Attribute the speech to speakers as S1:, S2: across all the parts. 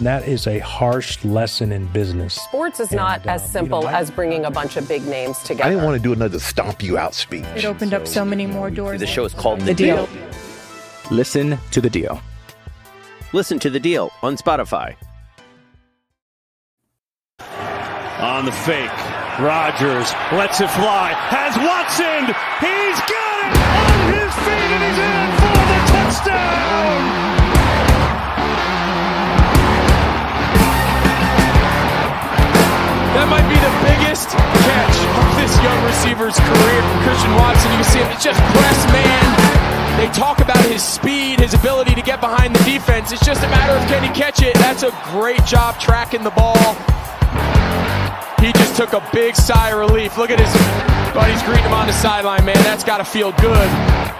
S1: That is a harsh lesson in business.
S2: Sports is not as uh, simple as bringing a bunch of big names together.
S3: I didn't want to do another stomp you out speech.
S4: It opened up so many more doors.
S5: The show is called The, the deal. deal.
S6: Listen to the deal.
S5: Listen to the deal on Spotify.
S7: On the fake, Rodgers lets it fly. Has Watson. He's got it on his feet and he's in for the touchdown.
S8: Catch of this young receiver's career. From Christian Watson, you can see him, it's just press man. They talk about his speed, his ability to get behind the defense. It's just a matter of can he catch it. That's a great job tracking the ball. He just took a big sigh of relief. Look at his buddies greeting him on the sideline, man. That's got to feel good.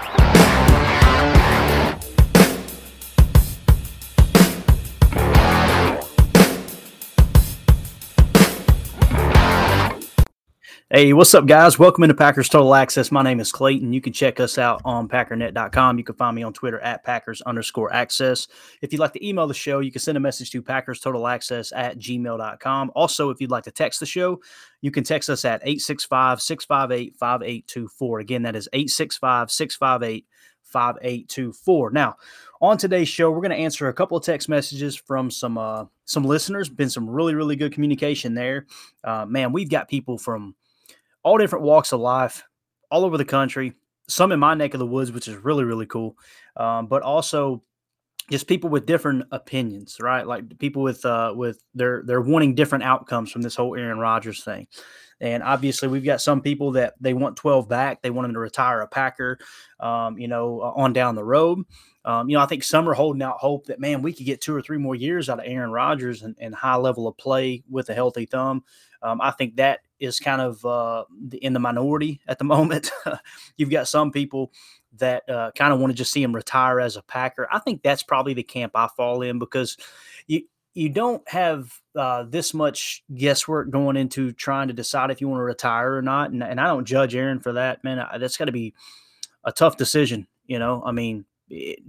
S9: Hey, what's up, guys? Welcome into Packers Total Access. My name is Clayton. You can check us out on packernet.com. You can find me on Twitter at Packers underscore access. If you'd like to email the show, you can send a message to Packers Total Access at gmail.com. Also, if you'd like to text the show, you can text us at 865 658 5824. Again, that is 865 658 5824. Now, on today's show, we're going to answer a couple of text messages from some uh, some listeners. Been some really, really good communication there. Uh, man, we've got people from all different walks of life, all over the country. Some in my neck of the woods, which is really really cool, um, but also just people with different opinions, right? Like people with uh, with they're they're wanting different outcomes from this whole Aaron Rodgers thing. And obviously, we've got some people that they want 12 back. They want him to retire a Packer, um, you know, on down the road. Um, you know, I think some are holding out hope that, man, we could get two or three more years out of Aaron Rodgers and, and high level of play with a healthy thumb. Um, I think that is kind of uh, in the minority at the moment. You've got some people that uh, kind of want to just see him retire as a Packer. I think that's probably the camp I fall in because you you don't have uh, this much guesswork going into trying to decide if you want to retire or not. And, and I don't judge Aaron for that, man. That's got to be a tough decision. You know, I mean,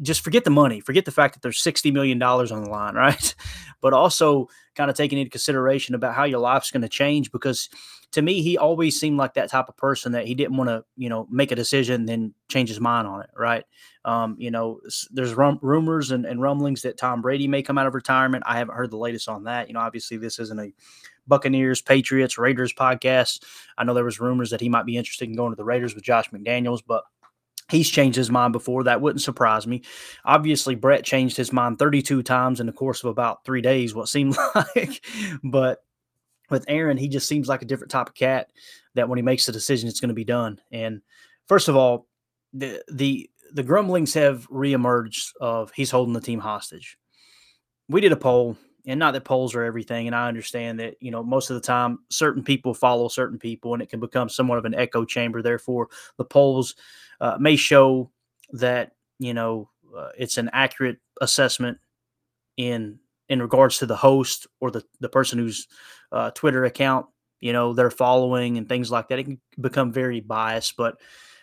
S9: just forget the money, forget the fact that there's $60 million on the line, right? But also kind of taking into consideration about how your life's going to change because to me, he always seemed like that type of person that he didn't want to, you know, make a decision, then change his mind on it, right? Um, you know, there's rum- rumors and, and rumblings that Tom Brady may come out of retirement. I haven't heard the latest on that. You know, obviously this isn't a Buccaneers, Patriots, Raiders podcast. I know there was rumors that he might be interested in going to the Raiders with Josh McDaniels, but He's changed his mind before. That wouldn't surprise me. Obviously, Brett changed his mind 32 times in the course of about three days, what seemed like. but with Aaron, he just seems like a different type of cat that when he makes a decision, it's going to be done. And first of all, the the the grumblings have reemerged of he's holding the team hostage. We did a poll, and not that polls are everything, and I understand that you know most of the time certain people follow certain people, and it can become somewhat of an echo chamber. Therefore, the polls uh, may show that you know uh, it's an accurate assessment in in regards to the host or the the person whose uh, Twitter account you know they're following and things like that. It can become very biased, but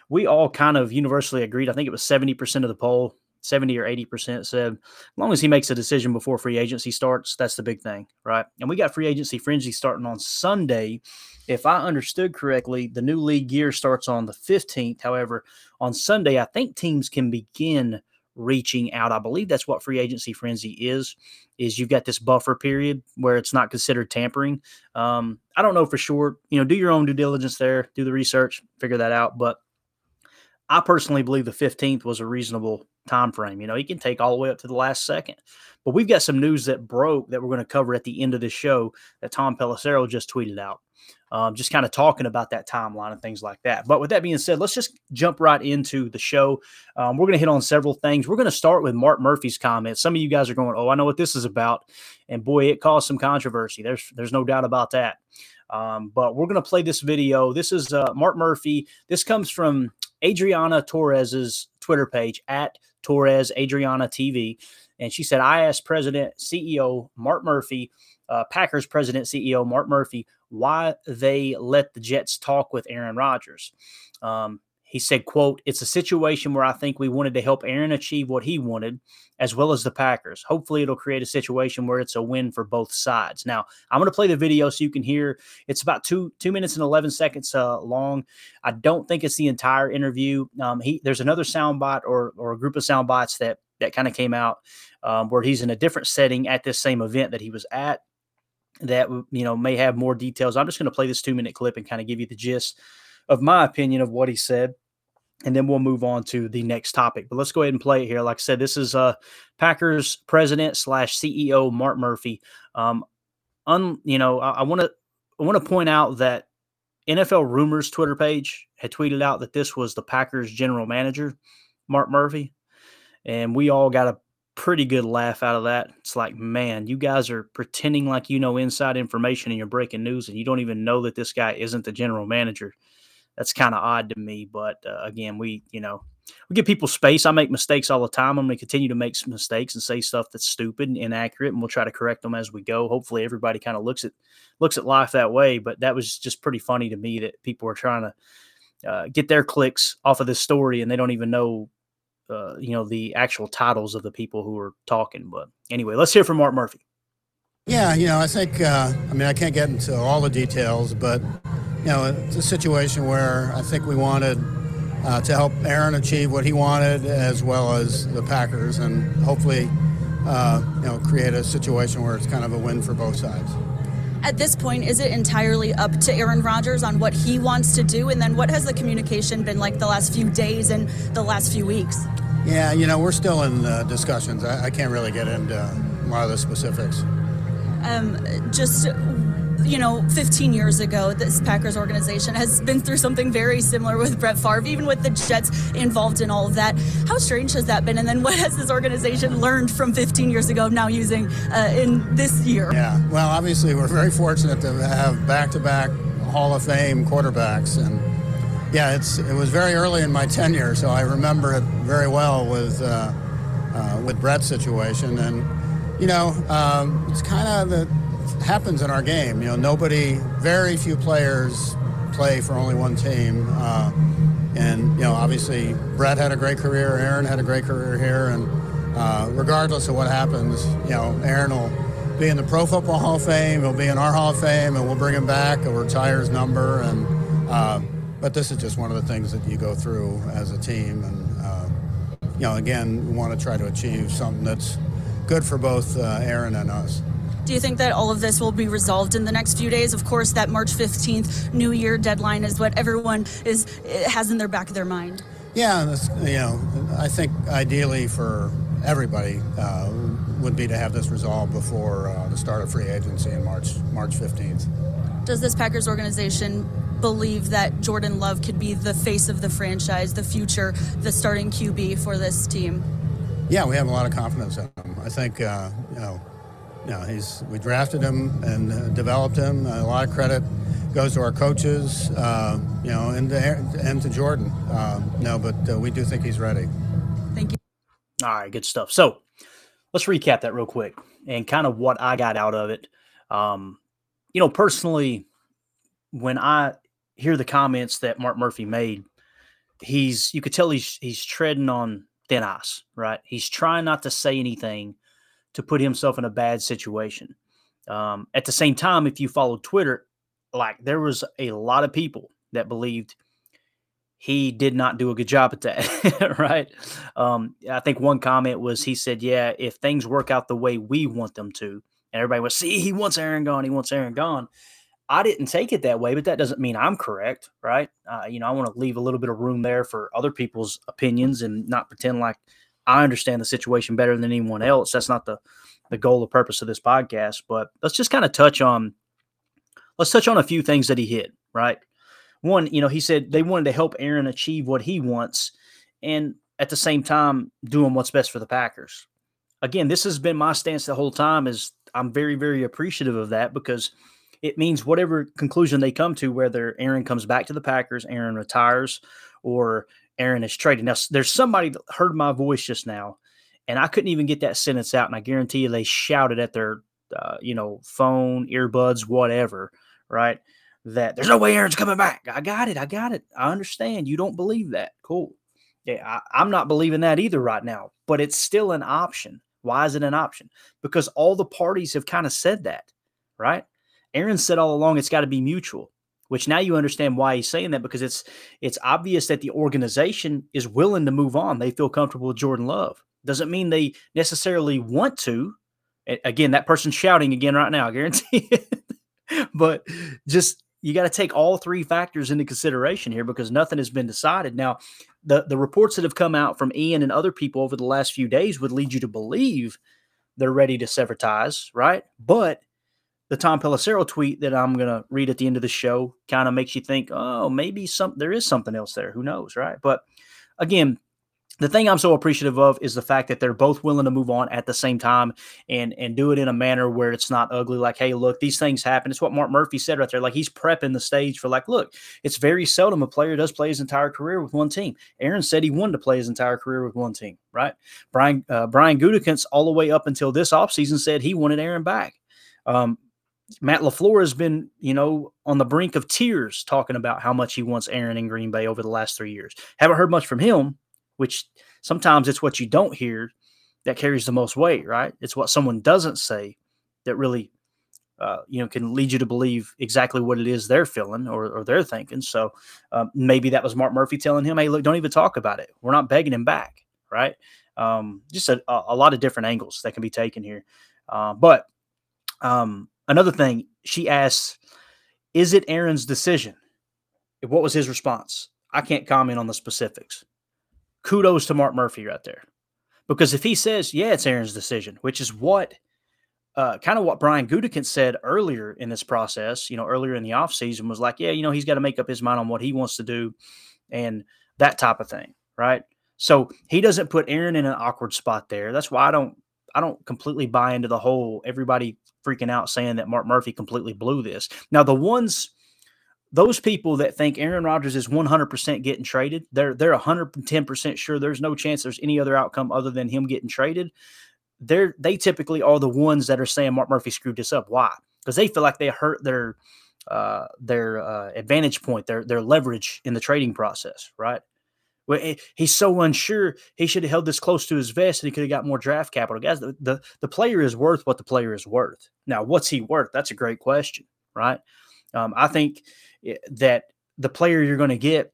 S9: we all kind of universally agreed. I think it was seventy percent of the poll 70 or 80% said as long as he makes a decision before free agency starts, that's the big thing, right? And we got free agency frenzy starting on Sunday. If I understood correctly, the new league year starts on the 15th. However, on Sunday, I think teams can begin reaching out. I believe that's what free agency frenzy is. Is you've got this buffer period where it's not considered tampering. Um, I don't know for sure. You know, do your own due diligence there, do the research, figure that out. But I personally believe the 15th was a reasonable time frame. You know, he can take all the way up to the last second. But we've got some news that broke that we're going to cover at the end of the show that Tom Pelissero just tweeted out. Um, just kind of talking about that timeline and things like that. But with that being said, let's just jump right into the show. Um, we're going to hit on several things. We're going to start with Mark Murphy's comments. Some of you guys are going, "Oh, I know what this is about," and boy, it caused some controversy. There's there's no doubt about that. Um, but we're going to play this video. This is uh, Mark Murphy. This comes from Adriana Torres's Twitter page at Torres Adriana TV. And she said, I asked President CEO Mark Murphy, uh, Packers President CEO Mark Murphy, why they let the Jets talk with Aaron Rodgers. Um, he said, quote, it's a situation where I think we wanted to help Aaron achieve what he wanted, as well as the Packers. Hopefully it'll create a situation where it's a win for both sides. Now, I'm going to play the video so you can hear. It's about two two minutes and 11 seconds uh, long. I don't think it's the entire interview. Um, he There's another soundbite or, or a group of sound bites that, that kind of came out um, where he's in a different setting at this same event that he was at that, you know, may have more details. I'm just going to play this two minute clip and kind of give you the gist of my opinion of what he said and then we'll move on to the next topic. But let's go ahead and play it here. Like I said, this is uh, Packers president slash CEO Mark Murphy. Um, un, you know, I want to I want to point out that NFL Rumors Twitter page had tweeted out that this was the Packers general manager, Mark Murphy, and we all got a pretty good laugh out of that. It's like, man, you guys are pretending like you know inside information and you're breaking news, and you don't even know that this guy isn't the general manager that's kind of odd to me. But uh, again, we you know we give people space. I make mistakes all the time. I'm going to continue to make mistakes and say stuff that's stupid and inaccurate, and we'll try to correct them as we go. Hopefully, everybody kind of looks at looks at life that way. But that was just pretty funny to me that people are trying to uh, get their clicks off of this story, and they don't even know. Uh, you know the actual titles of the people who are talking, but anyway, let's hear from Mark Murphy.
S10: Yeah, you know, I think uh, I mean I can't get into all the details, but you know, it's a situation where I think we wanted uh, to help Aaron achieve what he wanted, as well as the Packers, and hopefully, uh, you know, create a situation where it's kind of a win for both sides.
S11: At this point, is it entirely up to Aaron Rodgers on what he wants to do? And then what has the communication been like the last few days and the last few weeks?
S10: Yeah, you know, we're still in uh, discussions. I, I, can't really get into a lot of the specifics.
S11: Um, just you know, 15 years ago, this Packers organization has been through something very similar with Brett Favre, even with the Jets involved in all of that. How strange has that been? And then what has this organization learned from 15 years ago now using uh, in this year?
S10: Yeah, well, obviously, we're very fortunate to have back to back Hall of Fame quarterbacks. And yeah, it's it was very early in my tenure, so I remember it very well with, uh, uh, with Brett's situation. And, you know, um, it's kind of the happens in our game. You know, nobody, very few players play for only one team. Uh, and, you know, obviously Brett had a great career, Aaron had a great career here. And uh, regardless of what happens, you know, Aaron will be in the Pro Football Hall of Fame, he'll be in our Hall of Fame, and we'll bring him back, he'll retire his number. And, uh, but this is just one of the things that you go through as a team. And, uh, you know, again, we want to try to achieve something that's good for both uh, Aaron and us.
S11: Do you think that all of this will be resolved in the next few days? Of course, that March 15th New Year deadline is what everyone is has in their back of their mind.
S10: Yeah, you know, I think ideally for everybody uh, would be to have this resolved before uh, the start of free agency in March March 15th.
S11: Does this Packers organization believe that Jordan Love could be the face of the franchise, the future, the starting QB for this team?
S10: Yeah, we have a lot of confidence in him. I think, uh, you know, you know, he's we drafted him and uh, developed him. a lot of credit goes to our coaches, uh, you know, and to, and to Jordan. Um, no, but uh, we do think he's ready.
S11: Thank you.
S9: All right, good stuff. So let's recap that real quick and kind of what I got out of it. Um, you know, personally, when I hear the comments that Mark Murphy made, he's you could tell he's he's treading on thin ice, right? He's trying not to say anything to put himself in a bad situation. Um, at the same time, if you followed Twitter, like there was a lot of people that believed he did not do a good job at that, right? Um, I think one comment was he said, "Yeah, if things work out the way we want them to," and everybody was, "See, he wants Aaron gone. He wants Aaron gone." I didn't take it that way, but that doesn't mean I'm correct, right? Uh, you know, I want to leave a little bit of room there for other people's opinions and not pretend like I understand the situation better than anyone else. That's not the the goal or purpose of this podcast. But let's just kind of touch on let's touch on a few things that he hit, right? One, you know, he said they wanted to help Aaron achieve what he wants, and at the same time doing what's best for the Packers. Again, this has been my stance the whole time. Is I'm very, very appreciative of that because it means whatever conclusion they come to, whether Aaron comes back to the Packers, Aaron retires, or Aaron is traded. Now, there's somebody that heard my voice just now, and I couldn't even get that sentence out. And I guarantee you, they shouted at their, uh, you know, phone, earbuds, whatever, right? That there's no way Aaron's coming back. I got it. I got it. I understand. You don't believe that. Cool. Yeah, I, I'm not believing that either right now, but it's still an option. Why is it an option? Because all the parties have kind of said that, right? Aaron said all along it's got to be mutual, which now you understand why he's saying that because it's it's obvious that the organization is willing to move on. They feel comfortable with Jordan Love. Doesn't mean they necessarily want to. Again, that person's shouting again right now, I guarantee it. but just you got to take all three factors into consideration here because nothing has been decided. Now, the the reports that have come out from Ian and other people over the last few days would lead you to believe they're ready to sever ties, right? But the Tom Pelissero tweet that I'm going to read at the end of the show kind of makes you think, oh, maybe some there is something else there. Who knows, right? But again, the thing I'm so appreciative of is the fact that they're both willing to move on at the same time and and do it in a manner where it's not ugly. Like, hey, look, these things happen. It's what Mark Murphy said right there. Like he's prepping the stage for like, look, it's very seldom a player does play his entire career with one team. Aaron said he wanted to play his entire career with one team, right? Brian uh, Brian Gutekunst all the way up until this offseason said he wanted Aaron back. Um, Matt LaFleur has been, you know, on the brink of tears talking about how much he wants Aaron in Green Bay over the last three years. Haven't heard much from him, which sometimes it's what you don't hear that carries the most weight, right? It's what someone doesn't say that really, uh, you know, can lead you to believe exactly what it is they're feeling or, or they're thinking. So um, maybe that was Mark Murphy telling him, hey, look, don't even talk about it. We're not begging him back, right? Um, just a, a, lot of different angles that can be taken here. Uh, but um, Another thing, she asks, Is it Aaron's decision? What was his response? I can't comment on the specifics. Kudos to Mark Murphy right there. Because if he says, Yeah, it's Aaron's decision, which is what uh, kind of what Brian Gutekunst said earlier in this process, you know, earlier in the offseason was like, yeah, you know, he's got to make up his mind on what he wants to do and that type of thing, right? So he doesn't put Aaron in an awkward spot there. That's why I don't I don't completely buy into the whole everybody freaking out saying that Mark Murphy completely blew this. Now, the ones, those people that think Aaron Rodgers is 100% getting traded, they're they're 110% sure there's no chance there's any other outcome other than him getting traded. They're they typically are the ones that are saying Mark Murphy screwed this up. Why? Because they feel like they hurt their uh, their uh, advantage point, their their leverage in the trading process, right? He's so unsure. He should have held this close to his vest and he could have got more draft capital. Guys, the, the, the player is worth what the player is worth. Now, what's he worth? That's a great question, right? Um, I think eh, that the player you're going to get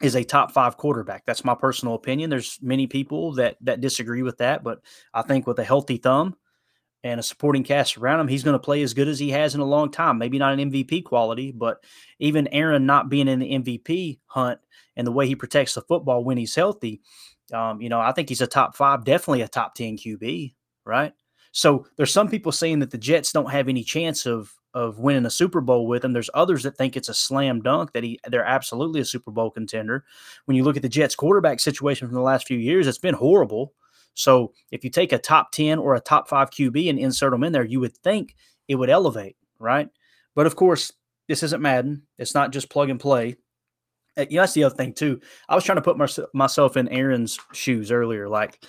S9: is a top five quarterback. That's my personal opinion. There's many people that that disagree with that, but I think with a healthy thumb and a supporting cast around him, he's going to play as good as he has in a long time. Maybe not an MVP quality, but even Aaron not being in the MVP hunt and the way he protects the football when he's healthy, um, you know, I think he's a top five, definitely a top 10 QB, right? So there's some people saying that the Jets don't have any chance of of winning a Super Bowl with him. There's others that think it's a slam dunk that he they're absolutely a Super Bowl contender. When you look at the Jets quarterback situation from the last few years, it's been horrible. So if you take a top 10 or a top 5 QB and insert them in there, you would think it would elevate, right? But of course, this isn't Madden. It's not just plug and play. Uh, you know, that's the other thing too. I was trying to put my, myself in Aaron's shoes earlier. Like,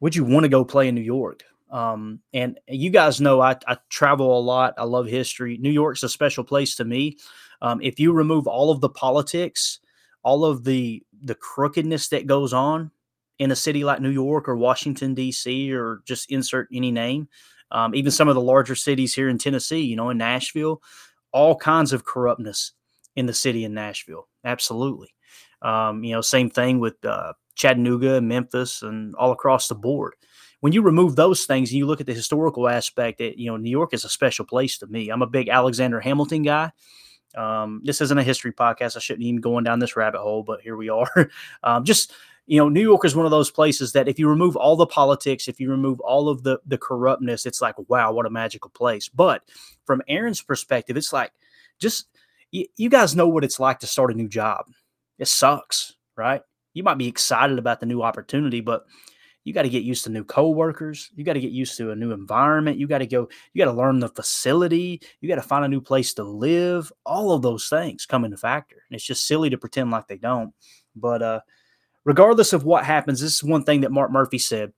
S9: would you want to go play in New York? Um, and you guys know I, I, travel a lot. I love history. New York's a special place to me. Um, if you remove all of the politics, all of the the crookedness that goes on in a city like New York or Washington D.C. or just insert any name, um, even some of the larger cities here in Tennessee, you know, in Nashville, all kinds of corruptness in the city in Nashville. Absolutely. Um, you know, same thing with uh, Chattanooga, and Memphis, and all across the board. When you remove those things and you look at the historical aspect, that you know, New York is a special place to me. I'm a big Alexander Hamilton guy. Um, this isn't a history podcast. I shouldn't even going down this rabbit hole, but here we are. um, just you know, New York is one of those places that if you remove all the politics, if you remove all of the the corruptness, it's like wow, what a magical place. But from Aaron's perspective, it's like just you, you guys know what it's like to start a new job. It sucks, right? You might be excited about the new opportunity, but you got to get used to new coworkers. You got to get used to a new environment. You got to go, you got to learn the facility. You got to find a new place to live. All of those things come into factor. And it's just silly to pretend like they don't. But uh, regardless of what happens, this is one thing that Mark Murphy said.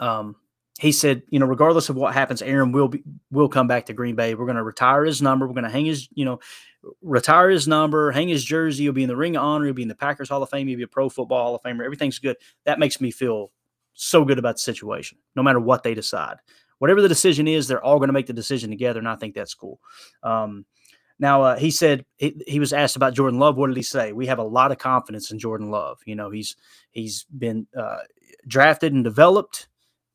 S9: Um, he said, you know, regardless of what happens, Aaron will be will come back to Green Bay. We're going to retire his number. We're going to hang his, you know, retire his number, hang his jersey. He'll be in the Ring of Honor. He'll be in the Packers Hall of Fame. He'll be a Pro Football Hall of Famer. Everything's good. That makes me feel so good about the situation, no matter what they decide. Whatever the decision is, they're all going to make the decision together, and I think that's cool. Um, now, uh, he said he, he, was asked about Jordan Love. What did he say? We have a lot of confidence in Jordan Love. You know, he's he's been uh, drafted and developed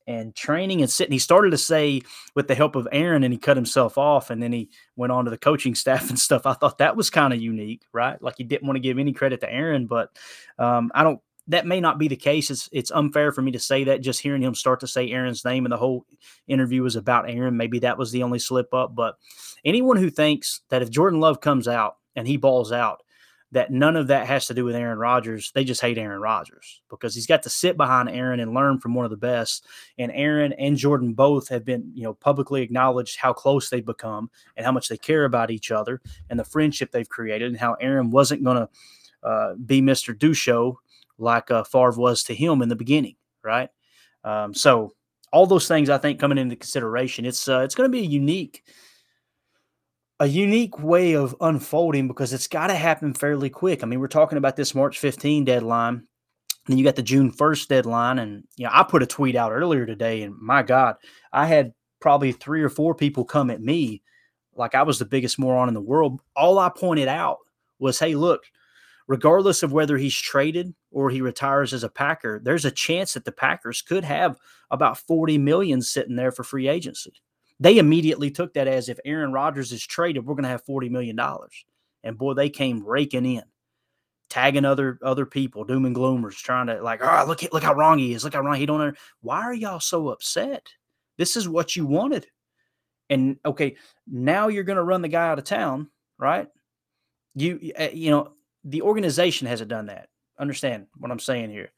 S9: and training and sitting. He started to say with the help of Aaron, and he cut himself off, and then he went on to the coaching staff and stuff. I thought that was kind of unique, right? Like he didn't want to give any credit to Aaron, but um, I don't that may not be the case. It's it's unfair for me to say that just hearing him start to say Aaron's name and the whole interview was about Aaron. Maybe that was the only slip up. But anyone who thinks that if Jordan Love comes out and he balls out, that none of that has to do with Aaron Rodgers, they just hate Aaron Rodgers because he's got to sit behind Aaron and learn from one of the best. And Aaron and Jordan both have been, you know, publicly acknowledged how close they've become and how much they care about each other and the friendship they've created and how Aaron wasn't going to uh, be Mr. Dusho like uh, Favre was to him in the beginning, right? Um, so all those things I think coming into consideration, it's uh, it's going to be a unique a unique way of unfolding because it's got to happen fairly quick. I mean, we're talking about this March 15 deadline. Then you got the June 1st deadline. And, you know, I put a tweet out earlier today, and my God, I had probably three or four people come at me like I was the biggest moron in the world. All I pointed out was, hey, look, regardless of whether he's traded or he retires as a Packer, there's a chance that the Packers could have about 40 million sitting there for free agency. They immediately took that as if Aaron Rodgers is traded, we're going to have 40 million dollars. And boy, they came raking in, tagging other other people, doom and gloomers, trying to like, oh, look look how wrong he is. Look how wrong he don't. Know. Why are y'all so upset? This is what you wanted. And okay, now you're going to run the guy out of town, right? You eh, you know, the organization hasn't done that. Understand what I'm saying here.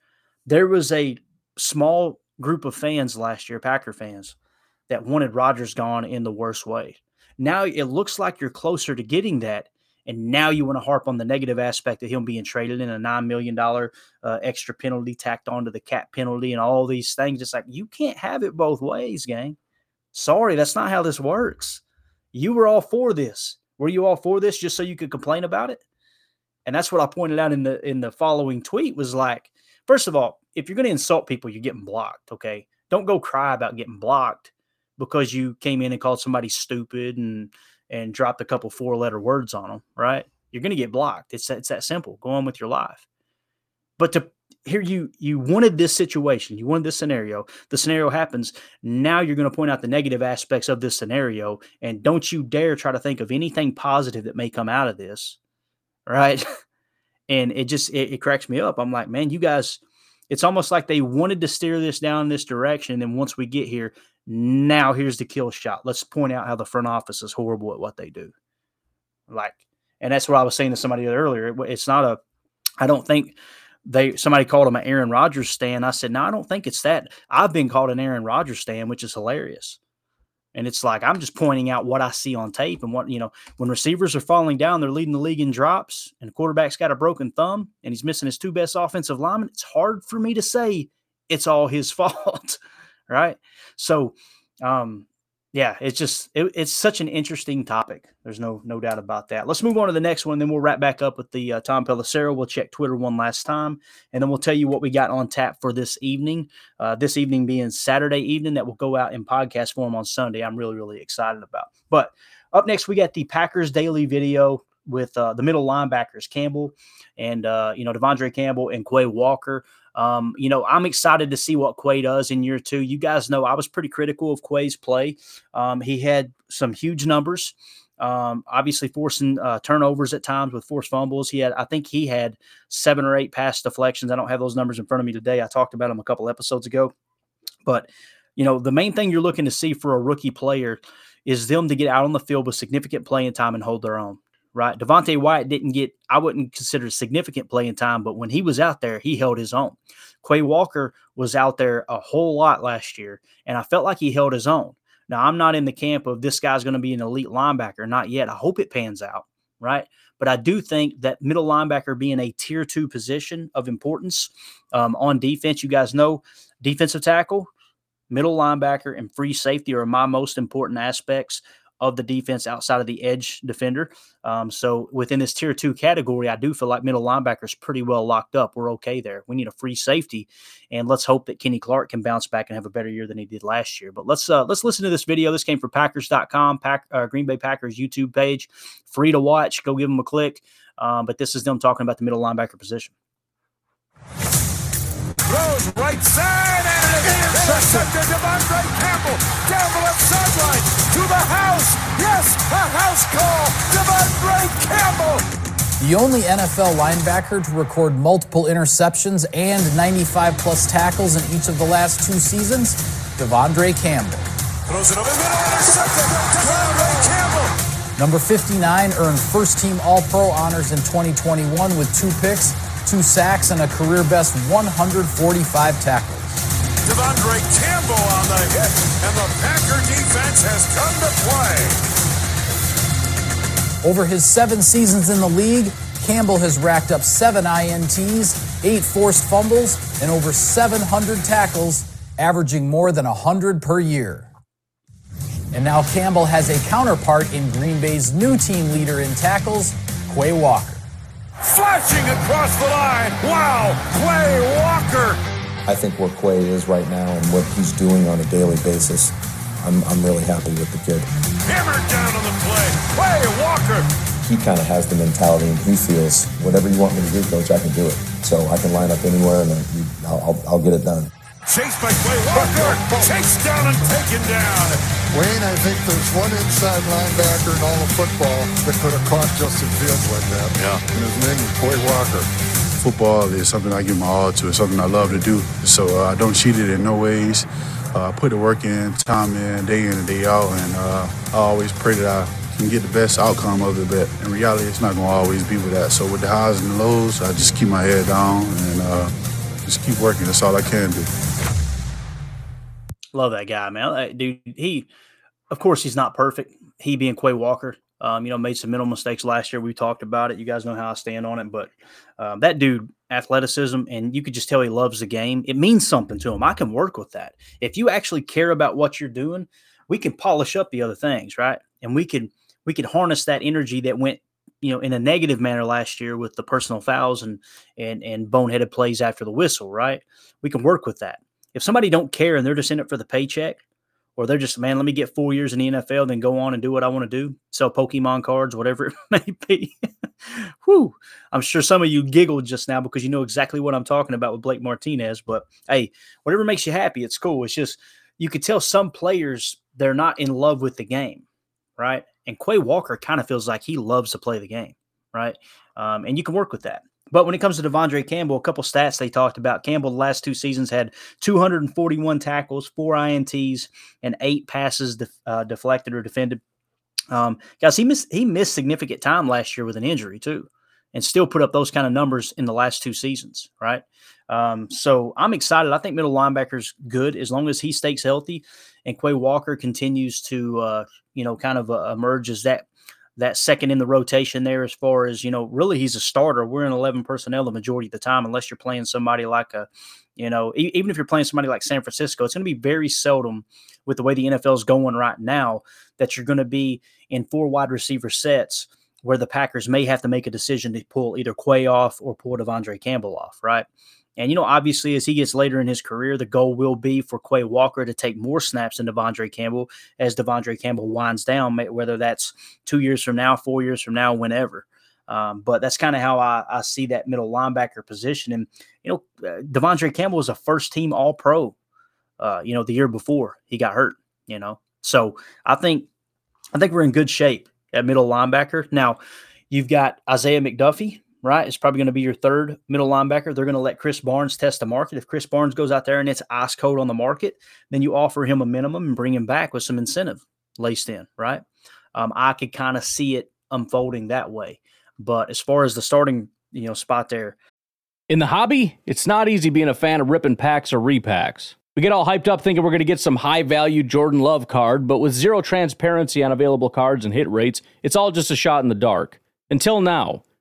S9: There was a small group of fans last year, Packer fans, that wanted Rodgers gone in the worst way. Now it looks like you're closer to getting that. And now you want to harp on the negative aspect of him being traded in a $9 million uh, extra penalty tacked onto the cap penalty and all these things. It's like, you can't have it both ways, gang. Sorry, that's not how this works. You were all for this. Were you all for this just so you could complain about it? And that's what I pointed out in the in the following tweet was like, first of all, if you're going to insult people, you're getting blocked. Okay, don't go cry about getting blocked because you came in and called somebody stupid and and dropped a couple four letter words on them. Right? You're going to get blocked. It's it's that simple. Go on with your life. But to here you you wanted this situation you wanted this scenario the scenario happens now you're going to point out the negative aspects of this scenario and don't you dare try to think of anything positive that may come out of this right? and it just it, it, cracks me up. I'm like, man, you guys, it's almost like they wanted to steer this down this direction. And then once we get here, now here's the kill shot. Let's point out how the front office is horrible at what they do. Like, and that's what I was saying to somebody earlier. It, it's not a, I don't think they somebody called him an Aaron Rodgers stand. I said, no, I don't think it's that. I've been called an Aaron Rodgers stand, which is hilarious. And it's like I'm just pointing out what I see on tape and what, you know, when receivers are falling down, they're leading the league in drops, and quarterback's got a broken thumb and he's missing his two best offensive linemen. It's hard for me to say it's all his fault. right. So um yeah, it's just it, it's such an interesting topic. There's no no doubt about that. Let's move on to the next one, then we'll wrap back up with the uh, Tom Pelissero. We'll check Twitter one last time, and then we'll tell you what we got on tap for this evening. Uh, this evening being Saturday evening, that will go out in podcast form on Sunday. I'm really really excited about. But up next, we got the Packers Daily Video. with uh, the middle linebackers, Campbell and uh, you know De'Vondre Campbell and Quay Walker. Um, you know, I'm excited to see what Quay does in year two. You guys know I was pretty critical of Quay's play. Um, he had some huge numbers. Um, obviously forcing uh, turnovers at times with forced fumbles. He had, I think he had seven or eight pass deflections. I don't have those numbers in front of me today. I talked about them a couple episodes ago, but you know, the main thing you're looking to see for a rookie player is them to get out on the field with significant playing time and hold their own. Right. Devonte Wyatt didn't get, I wouldn't consider significant playing time, but when he was out there, he held his own. Quay Walker was out there a whole lot last year, and I felt like he held his own. Now, I'm not in the camp of this guy's going to be an elite linebacker, not yet. I hope it pans out, right? But I do think that middle linebacker being a tier two position of importance um, on defense, you guys know defensive tackle, middle linebacker, and free safety are my most important aspects of the defense outside of the edge defender. Um, so within this tier two category, I do feel like middle linebacker is pretty well locked up. We're okay there. We need a free safety, and let's hope that Kenny Clark can bounce back and have a better year than he did last year. But let's uh, let's listen to this video. This came from Packers.com, Pack, uh, Green Bay Packers YouTube page, free to watch. Go give them a click. Um, but this is them talking about the middle linebacker position.
S12: Throws right side and it is intercepted. De'Vondre Campbell down the left sideline to the house. Yes, a house call. De'Vondre Campbell.
S13: The only NFL linebacker to record multiple interceptions and 95 plus tackles in each of the last two seasons, De'Vondre Campbell.
S12: Throws it over the middle, intercepted. De'Vondre Campbell.
S13: Number 59 earned first team All Pro honors in 2021 with two picks two sacks, and a career best 145 tackles.
S12: De'Vondre Campbell on the hit, and the Packer defense has come
S13: to play. Over his seven seasons in the league, Campbell has racked up seven INTs, eight forced fumbles, and over 700 tackles, averaging more than 100 per year. And now Campbell has a counterpart in Green Bay's new team leader in tackles, Quay Walker
S12: flashing across the line. Wow, Quay Walker.
S14: I think where Quay is right now and what he's doing on a daily basis, I'm, I'm really happy with the kid.
S12: Hammered down on the play. Quay Walker.
S14: He kind of has the mentality and he feels whatever you want me to do, coach, I can do it. So I can line up anywhere and uh, I'll, I'll, I'll get it done.
S12: Chased by Quay Walker. Chased down and taken down.
S15: Wayne, I think there's one inside linebacker in all of football that could have caught Justin Fields like that.
S12: Yeah.
S15: And his name is Quay Walker.
S16: Football is something I give my all to. It's something I love to do. So uh, I don't cheat it in no ways. Uh, I put the work in, time in, day in and day out, and uh, I always pray that I can get the best outcome of it. But in reality, it's not going to always be with that. So with the highs and the lows, I just keep my head down and uh, just keep working. That's all I can do.
S9: Love that guy, man. Dude, he, of course, he's not perfect. He being Quay Walker, um, you know, made some mental mistakes last year. We talked about it. You guys know how I stand on it, but um, that dude, athleticism, and you could just tell he loves the game. It means something to him. I can work with that. If you actually care about what you're doing, we can polish up the other things, right? And we can we can harness that energy that went you know in a negative manner last year with the personal fouls and and and boneheaded plays after the whistle right we can work with that if somebody don't care and they're just in it for the paycheck, or they're just man, let me get four years in the NFL, then go on and do what I want to do, sell Pokemon cards, whatever it may be. Whew. I'm sure some of you giggled just now because you know exactly what I'm talking about with Blake Martinez. But hey, whatever makes you happy, it's cool. It's just you could tell some players they're not in love with the game, right? And Quay Walker kind of feels like he loves to play the game, right? Um, and you can work with that. But when it comes to De'Vondre Campbell, a couple stats they talked about. Campbell the last two seasons had 241 tackles, four INTs, and eight passes def, uh, deflected or defended. Um, guys, he missed he missed significant time last year with an injury too, and still put up those kind of numbers in the last two seasons, right? Um, so I'm excited. I think middle linebacker's good as long as he stays healthy, and Quay Walker continues to uh, you know kind of uh, emerge as that that second in the rotation there as far as you know really he's a starter. We're in 11 personnel the majority of the time unless you're playing somebody like a you know e- even if you're playing somebody like san francisco it's going to be very seldom with the way the nfl is going right now that you're going to be in four wide receiver sets where the packers may have to make a decision to pull either quay off or pull De'Vondre campbell off right And, you know, obviously, as he gets later in his career, the goal will be for Quay Walker to take more snaps than De'Vondre Campbell as De'Vondre Campbell winds down, whether that's two years from now, four years from now, whenever. Um, but that's kind of how I, I, see that middle linebacker position. And, you know, uh, De'Vondre Campbell was a first team All Pro, uh, you know, the year before he got hurt, you know. So I think, I think we're in good shape at middle linebacker. Now, you've got Isaiah McDuffie, right? It's probably going to be your third middle linebacker. They're going to let Krys Barnes test the market. If Krys Barnes goes out there and it's ice cold on the market, then you offer him a minimum and bring him back with some incentive laced in, right? Um, I could kind of see it unfolding that way. But as far as the starting, you know, spot there.
S17: In the hobby, it's not easy being a fan of ripping packs or repacks. We get all hyped up thinking we're going to get some high value Jordan Love card, but with zero transparency on available cards and hit rates, it's all just a shot in the dark. Until now,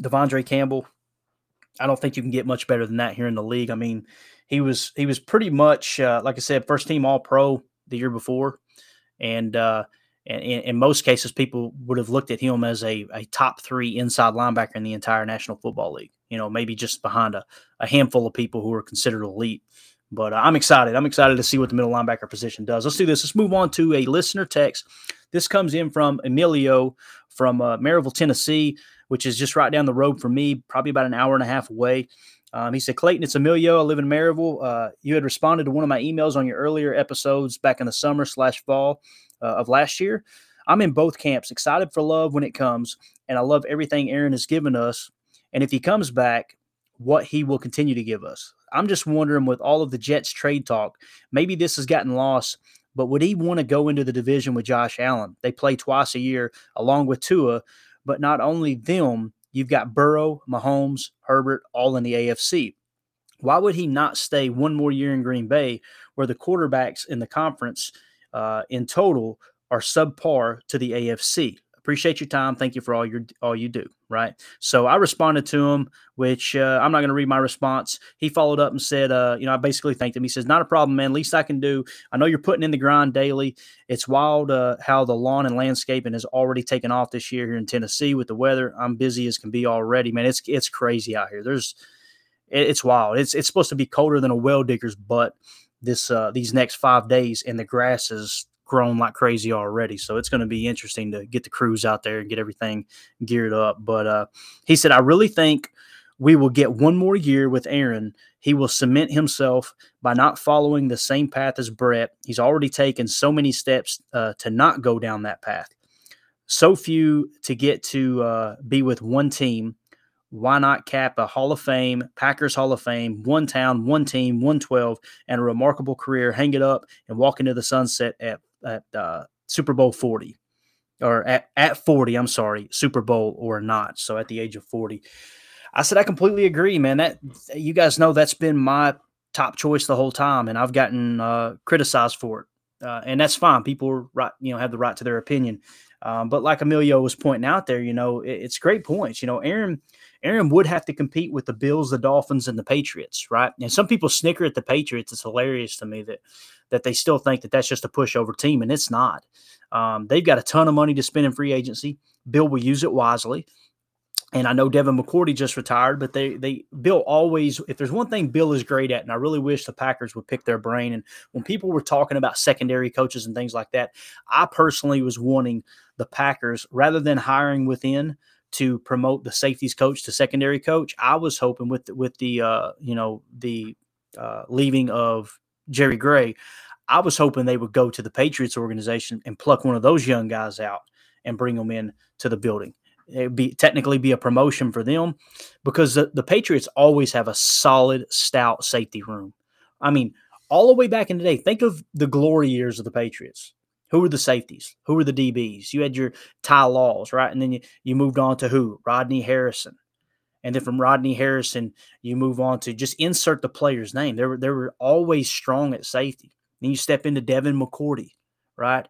S9: De'Vondre Campbell, I don't think you can get much better than that here in the league. I mean, he was he was pretty much uh, like I said, first team All Pro the year before, and uh, and in, most cases, people would have looked at him as a, a top three inside linebacker in the entire National Football League. You know, maybe just behind a, a handful of people who are considered elite. But uh, I'm excited. I'm excited to see what the middle linebacker position does. Let's do this. Let's move on to a listener text. This comes in from Emilio from uh, Maryville, Tennessee which is just right down the road from me, probably about an hour and a half away. Um, he said, Clayton, it's Emilio. I live in Maryville. Uh, you had responded to one of my emails on your earlier episodes back in the summer slash fall uh, of last year. I'm in both camps, excited for love when it comes, and I love everything Aaron has given us. And if he comes back, what he will continue to give us. I'm just wondering with all of the Jets trade talk, maybe this has gotten lost, but would he want to go into the division with Josh Allen? They play twice a year along with Tua. But not only them, you've got Burrow, Mahomes, Herbert, all in the AFC. Why would he not stay one more year in Green Bay, where the quarterbacks in the conference uh, in total are subpar to the AFC? Appreciate your time. Thank you for all your all you do. Right. So I responded to him, which uh, I'm not going to read my response. He followed up and said, uh, you know, I basically thanked him. He says, not a problem, man. Least I can do. I know you're putting in the grind daily. It's wild uh, how the lawn and landscaping has already taken off this year here in Tennessee with the weather. I'm busy as can be already, man. It's it's crazy out here. There's it's wild. It's it's supposed to be colder than a well digger's butt this uh, these next five days, and the grass is grown like crazy already. So it's going to be interesting to get the crews out there and get everything geared up. But uh, he said, I really think we will get one more year with Aaron. He will cement himself by not following the same path as Brett. He's already taken so many steps uh, to not go down that path. So few to get to uh, be with one team. Why not cap a Hall of Fame, Packers Hall of Fame, one town, one team, 112, and a remarkable career? Hang it up and walk into the sunset at, at uh, Super Bowl 40 or at, at 40, I'm sorry, Super Bowl or not. So at the age of 40. I said I completely agree, man. That you guys know that's been my top choice the whole time, and I've gotten uh, criticized for it, uh, and that's fine. People, right, you know, have the right to their opinion. Um, but like Emilio was pointing out there, you know, it, it's great points. You know, Aaron, Aaron would have to compete with the Bills, the Dolphins, and the Patriots, right? And some people snicker at the Patriots. It's hilarious to me that that they still think that that's just a pushover team, and it's not. Um, they've got a ton of money to spend in free agency. Bill will use it wisely. And I know Devin McCourty just retired, but they they Bill always if there's one thing Bill is great at, and I really wish the Packers would pick their brain. And when people were talking about secondary coaches and things like that, I personally was wanting the Packers rather than hiring within to promote the safeties coach to secondary coach. I was hoping with with the uh, you know the uh, leaving of Jerry Gray, I was hoping they would go to the Patriots organization and pluck one of those young guys out and bring them in to the building it would be technically be a promotion for them because the, the Patriots always have a solid, stout safety room. I mean, all the way back in the day, think of the glory years of the Patriots. Who were the safeties? Who were the DBs? You had your Ty Laws, right? And then you, you moved on to who? Rodney Harrison. And then from Rodney Harrison, you move on to just insert the player's name. They were, they were always strong at safety. Then you step into Devin McCourty, right?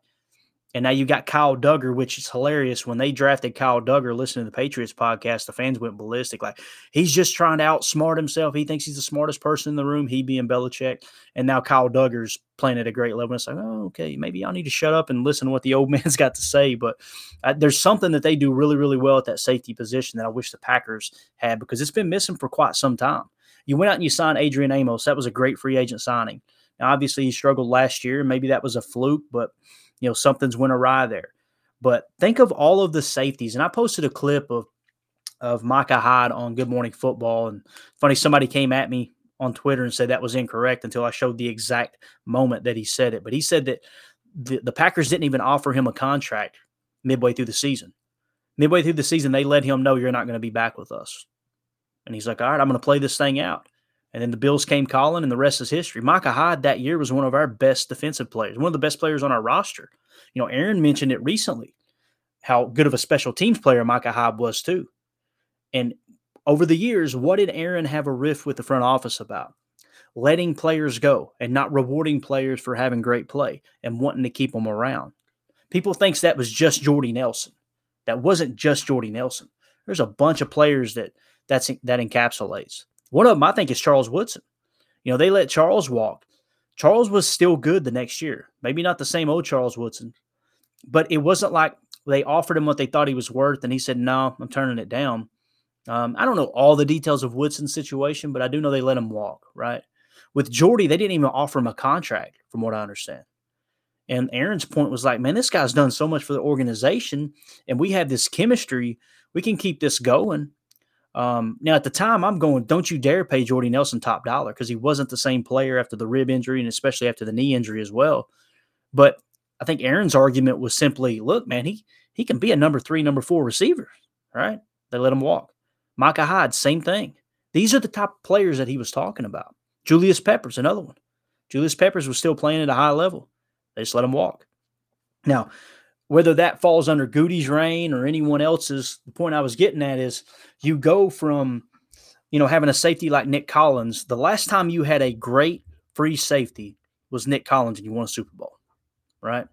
S9: And now you got Kyle Dugger, which is hilarious. When they drafted Kyle Dugger, listening to the Patriots podcast, the fans went ballistic. Like he's just trying to outsmart himself. He thinks he's the smartest person in the room. He being Belichick, and now Kyle Dugger's playing at a great level. And it's like, oh, okay, maybe y'all need to shut up and listen to what the old man's got to say. But uh, there's something that they do really, really well at that safety position that I wish the Packers had because it's been missing for quite some time. You went out and you signed Adrian Amos. That was a great free agent signing. Now, obviously, he struggled last year. Maybe that was a fluke, but you know something's went awry there. But think of all of the safeties, and I posted a clip of of Micah Hyde on Good Morning Football, and funny somebody came at me on Twitter and said that was incorrect until I showed the exact moment that he said it. But he said that the, the Packers didn't even offer him a contract midway through the season. Midway through the season, they let him know you're not going to be back with us. And he's like, all right, I'm going to play this thing out. And then the Bills came calling, and the rest is history. Micah Hyde that year was one of our best defensive players, one of the best players on our roster. You know, Aaron mentioned it recently, how good of a special teams player Micah Hyde was too. And over the years, what did Aaron have a riff with the front office about? Letting players go and not rewarding players for having great play and wanting to keep them around. People thinks that was just Jordy Nelson. That wasn't just Jordy Nelson. There's a bunch of players that that's that encapsulates. One of them, I think, is Charles Woodson. You know, they let Charles walk. Charles was still good the next year. Maybe not the same old Charles Woodson, but it wasn't like they offered him what they thought he was worth, and he said, "No, I'm turning it down." Um, I don't know all the details of Woodson's situation, but I do know they let him walk. Right with Jordy, they didn't even offer him a contract, from what I understand. And Aaron's point was like, "Man, this guy's done so much for the organization, and we have this chemistry. We can keep this going." Um, now, at the time, I'm going, don't you dare pay Jordy Nelson top dollar because he wasn't the same player after the rib injury and especially after the knee injury as well. But I think Aaron's argument was simply, look, man, he he can be a number three, number four receiver, right? They let him walk. Micah Hyde, same thing. These are the top players that he was talking about. Julius Peppers, another one. Julius Peppers was still playing at a high level. They just let him walk. Now, whether that falls under Gutey's reign or anyone else's, the point I was getting at is you go from, you know, having a safety like Nick Collins. The last time you had a great free safety was Nick Collins and you won a Super Bowl, right?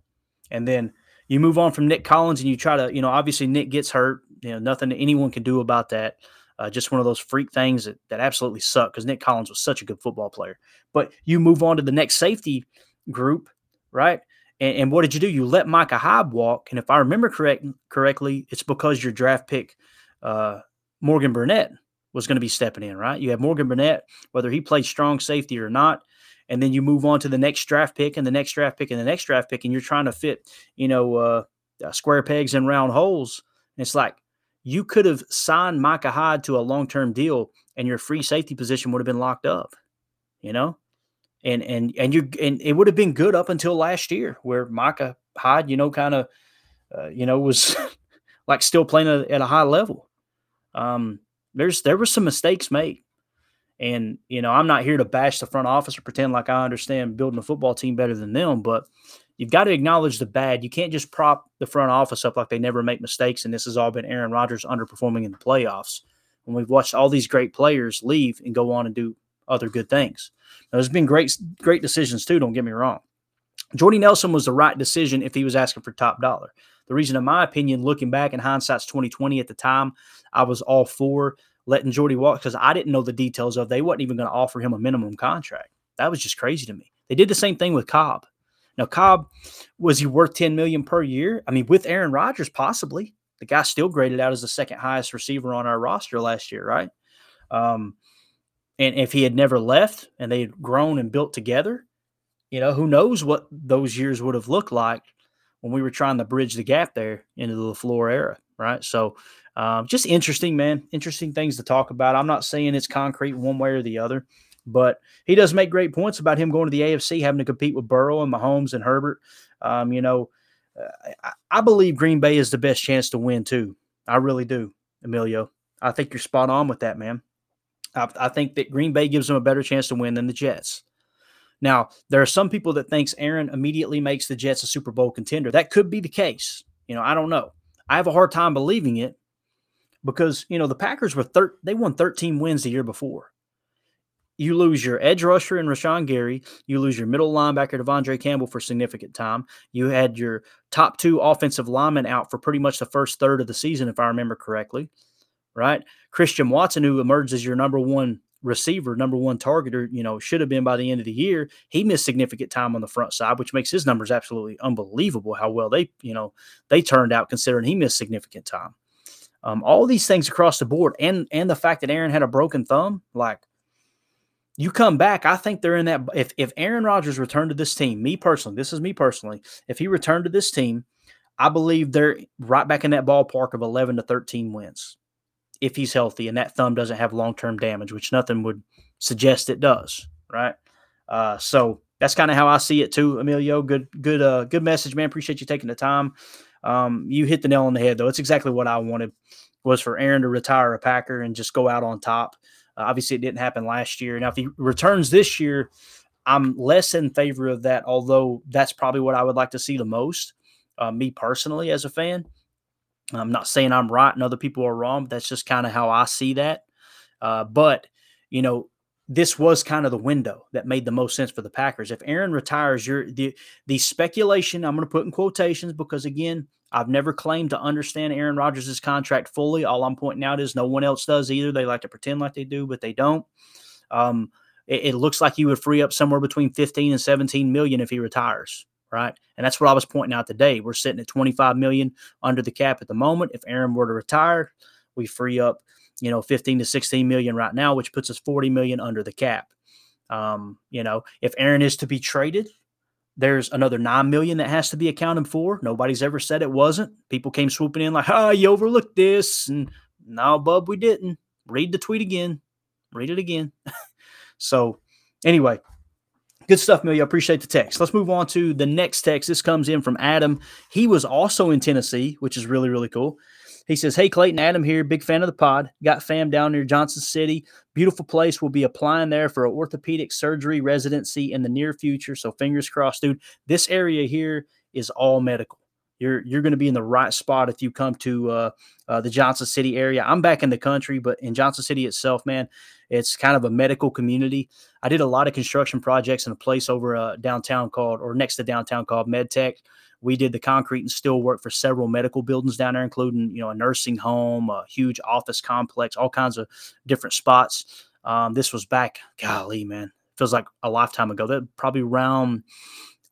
S9: And then you move on from Nick Collins and you try to, you know, obviously Nick gets hurt. You know, nothing anyone can do about that. Uh, just one of those freak things that, that absolutely suck because Nick Collins was such a good football player. But you move on to the next safety group, right? And, and, what did you do? You let Micah Hyde walk. And if I remember correct correctly, it's because your draft pick, uh, Morgan Burnett, was going to be stepping in, right? You have Morgan Burnett, whether he plays strong safety or not. And then you move on to the next draft pick and the next draft pick and the next draft pick, and you're trying to fit, you know, uh, uh, square pegs in round holes. And it's like, you could have signed Micah Hyde to a long term deal, and your free safety position would have been locked up. You know, and and and you and it would have been good up until last year, where Micah Hyde, you know, kind of, uh, you know, was like still playing at a high level. Um, there's there were some mistakes made. And, you know, I'm not here to bash the front office or pretend like I understand building a football team better than them, but you've got to acknowledge the bad. You can't just prop the front office up like they never make mistakes. And this has all been Aaron Rodgers underperforming in the playoffs. When we've watched all these great players leave and go on and do other good things. Now, there's been great, great decisions too. Don't get me wrong. Jordy Nelson was the right decision if he was asking for top dollar. The reason, in my opinion, looking back in hindsight's 2020 at the time, I was all for letting Jordy walk because I didn't know the details of. They wasn't even going to offer him a minimum contract. That was just crazy to me. They did the same thing with Cobb. Now Cobb was he worth 10 million per year? I mean, with Aaron Rodgers, possibly. The guy still graded out as the second highest receiver on our roster last year, right? Um, and if he had never left and they had grown and built together, you know, who knows what those years would have looked like when we were trying to bridge the gap there into the LaFleur era, right? So um, just interesting, man. Interesting things to talk about. I'm not saying it's concrete one way or the other, but he does make great points about him going to the AFC, having to compete with Burrow and Mahomes and Herbert. Um, you know, uh, I, I believe Green Bay is the best chance to win too. I really do, Emilio. I think you're spot on with that, man. I, I think that Green Bay gives them a better chance to win than the Jets. Now, there are some people that thinks Aaron immediately makes the Jets a Super Bowl contender. That could be the case. You know, I don't know. I have a hard time believing it because you know the Packers were thir- they won 13 wins the year before. You lose your edge rusher and Rashan Gary. You lose your middle linebacker De'Vondre Campbell for significant time. You had your top two offensive linemen out for pretty much the first third of the season, if I remember correctly. Right, Christian Watson, who emerged as your number one receiver, number one targeter, you know, should have been by the end of the year. He missed significant time on the front side, which makes his numbers absolutely unbelievable. How well they, you know, they turned out considering he missed significant time. Um, all these things across the board, and and the fact that Aaron had a broken thumb, like you come back, I think they're in that. If if Aaron Rodgers returned to this team, me personally, this is me personally, if he returned to this team, I believe they're right back in that ballpark of eleven to thirteen wins, if he's healthy and that thumb doesn't have long term damage, which nothing would suggest it does, right? Uh, so that's kind of how I see it too, Emilio. Good, good, uh, good message, man. Appreciate you taking the time. Um, you hit the nail on the head, though. It's exactly what I wanted was for Aaron to retire a Packer and just go out on top. Uh, obviously, it didn't happen last year. Now, if he returns this year, I'm less in favor of that, although that's probably what I would like to see the most, uh, me personally as a fan. I'm not saying I'm right and other people are wrong, that's just kind of how I see that. Uh, but, you know, this was kind of the window that made the most sense for the Packers. If Aaron retires, you're the the speculation I'm going to put in quotations because again, I've never claimed to understand Aaron Rodgers' contract fully. All I'm pointing out is no one else does either. They like to pretend like they do, but they don't. Um, it, it looks like he would free up somewhere between 15 and 17 million if he retires, right? And that's what I was pointing out today. We're sitting at 25 million under the cap at the moment. If Aaron were to retire, we free up, you know, 15 to 16 million right now, which puts us 40 million under the cap. Um, you know, if Aaron is to be traded, there's another nine million that has to be accounted for. Nobody's ever said it wasn't. People came swooping in like, "Oh, you overlooked this," and no, bub, we didn't. Read the tweet again. Read it again. so, anyway, good stuff, Millie. I appreciate the text. Let's move on to the next text. This comes in from Adam. He was also in Tennessee, which is really really cool. He says, Hey, Clayton, Adam here. Big fan of the pod. Got fam down near Johnson City. Beautiful place. We'll be applying there for an orthopedic surgery residency in the near future. So fingers crossed, dude. This area here is all medical. You're, you're going to be in the right spot if you come to uh, uh, the Johnson City area. I'm back in the country, but in Johnson City itself, man, it's kind of a medical community. I did a lot of construction projects in a place over uh, downtown called, or next to downtown called MedTech. We did the concrete and steel work for several medical buildings down there, including you know a nursing home, a huge office complex, all kinds of different spots. Um, this was back, golly, man, feels like a lifetime ago. That probably around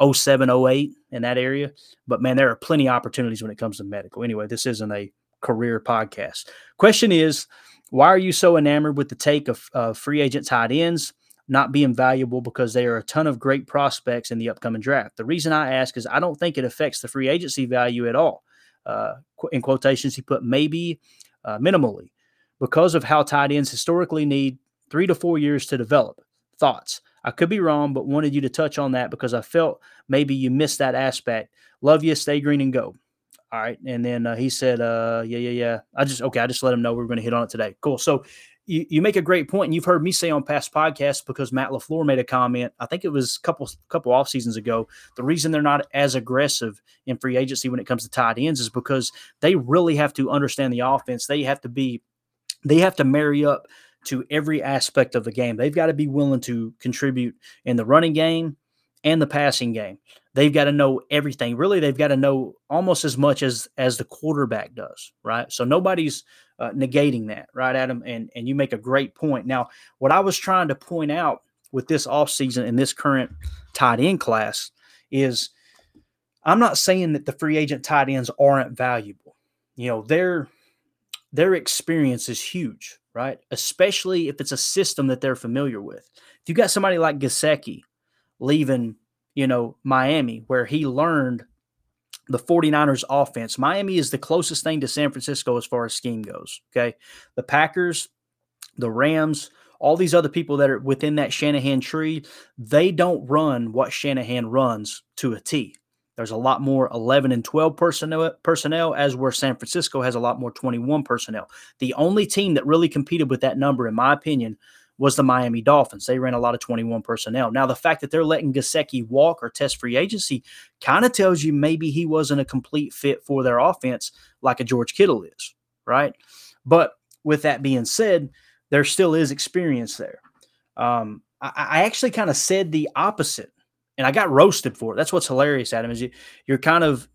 S9: 07, 08 in that area. But man, there are plenty of opportunities when it comes to medical. Anyway, this isn't a career podcast. Question is, why are you so enamored with the take of free agent tight ends? not being valuable because there are a ton of great prospects in the upcoming draft. The reason I ask is I don't think it affects the free agency value at all. Uh, in quotations, he put maybe uh, minimally because of how tight ends historically need three to four years to develop. Thoughts? I could be wrong, but wanted you to touch on that because I felt maybe you missed that aspect. Love you. Stay green and go. All right. And then uh, he said, uh, yeah, yeah, yeah. I just, okay. I just let him know we are going to hit on it today. Cool. So you, you make a great point, and you've heard me say on past podcasts because Matt LaFleur made a comment. I think it was a couple couple off seasons ago. The reason they're not as aggressive in free agency when it comes to tight ends is because they really have to understand the offense. They have to be, they have to marry up to every aspect of the game. They've got to be willing to contribute in the running game and the passing game. They've got to know everything. Really, they've got to know almost as much as as the quarterback does, right? So nobody's uh, negating that, right, Adam? And and you make a great point. Now, what I was trying to point out with this offseason and this current tight end class is I'm not saying that the free agent tight ends aren't valuable. You know, their their experience is huge, right? Especially if it's a system that they're familiar with. If you got somebody like Gesicki leaving, you know, Miami, where he learned the 49ers offense. Miami is the closest thing to San Francisco as far as scheme goes. Okay. The Packers, the Rams, all these other people that are within that Shanahan tree, they don't run what Shanahan runs to a T. There's a lot more 11 and 12 personnel, personnel, as where San Francisco has a lot more 21 personnel. The only team that really competed with that number, in my opinion, was the Miami Dolphins. They ran a lot of 21 personnel. Now, the fact that they're letting Gesicki walk or test free agency kind of tells you maybe he wasn't a complete fit for their offense like a George Kittle is, right? But with that being said, there still is experience there. Um, I, I actually kind of said the opposite, and I got roasted for it. That's what's hilarious, Adam. Is you, you're kind of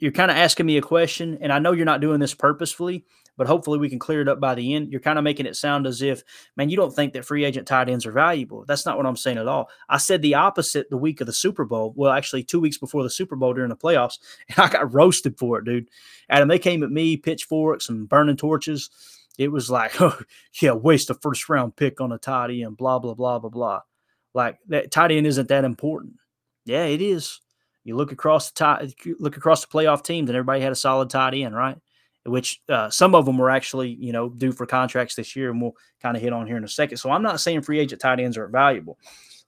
S9: you're kind of asking me a question, and I know you're not doing this purposefully, but hopefully we can clear it up by the end. You're kind of making it sound as if, man, you don't think that free agent tight ends are valuable. That's not what I'm saying at all. I said the opposite the week of the Super Bowl. Well, actually, two weeks before the Super Bowl during the playoffs, and I got roasted for it, dude. Adam, they came at me, pitchforks and burning torches. It was like, oh, yeah, waste a first round pick on a tight end, blah, blah, blah, blah, blah. Like that tight end isn't that important. Yeah, it is. You look across the tie, look across the playoff teams, and everybody had a solid tight end, right? Which uh, some of them were actually, you know, due for contracts this year, and we'll kind of hit on here in a second. So I'm not saying free agent tight ends are valuable.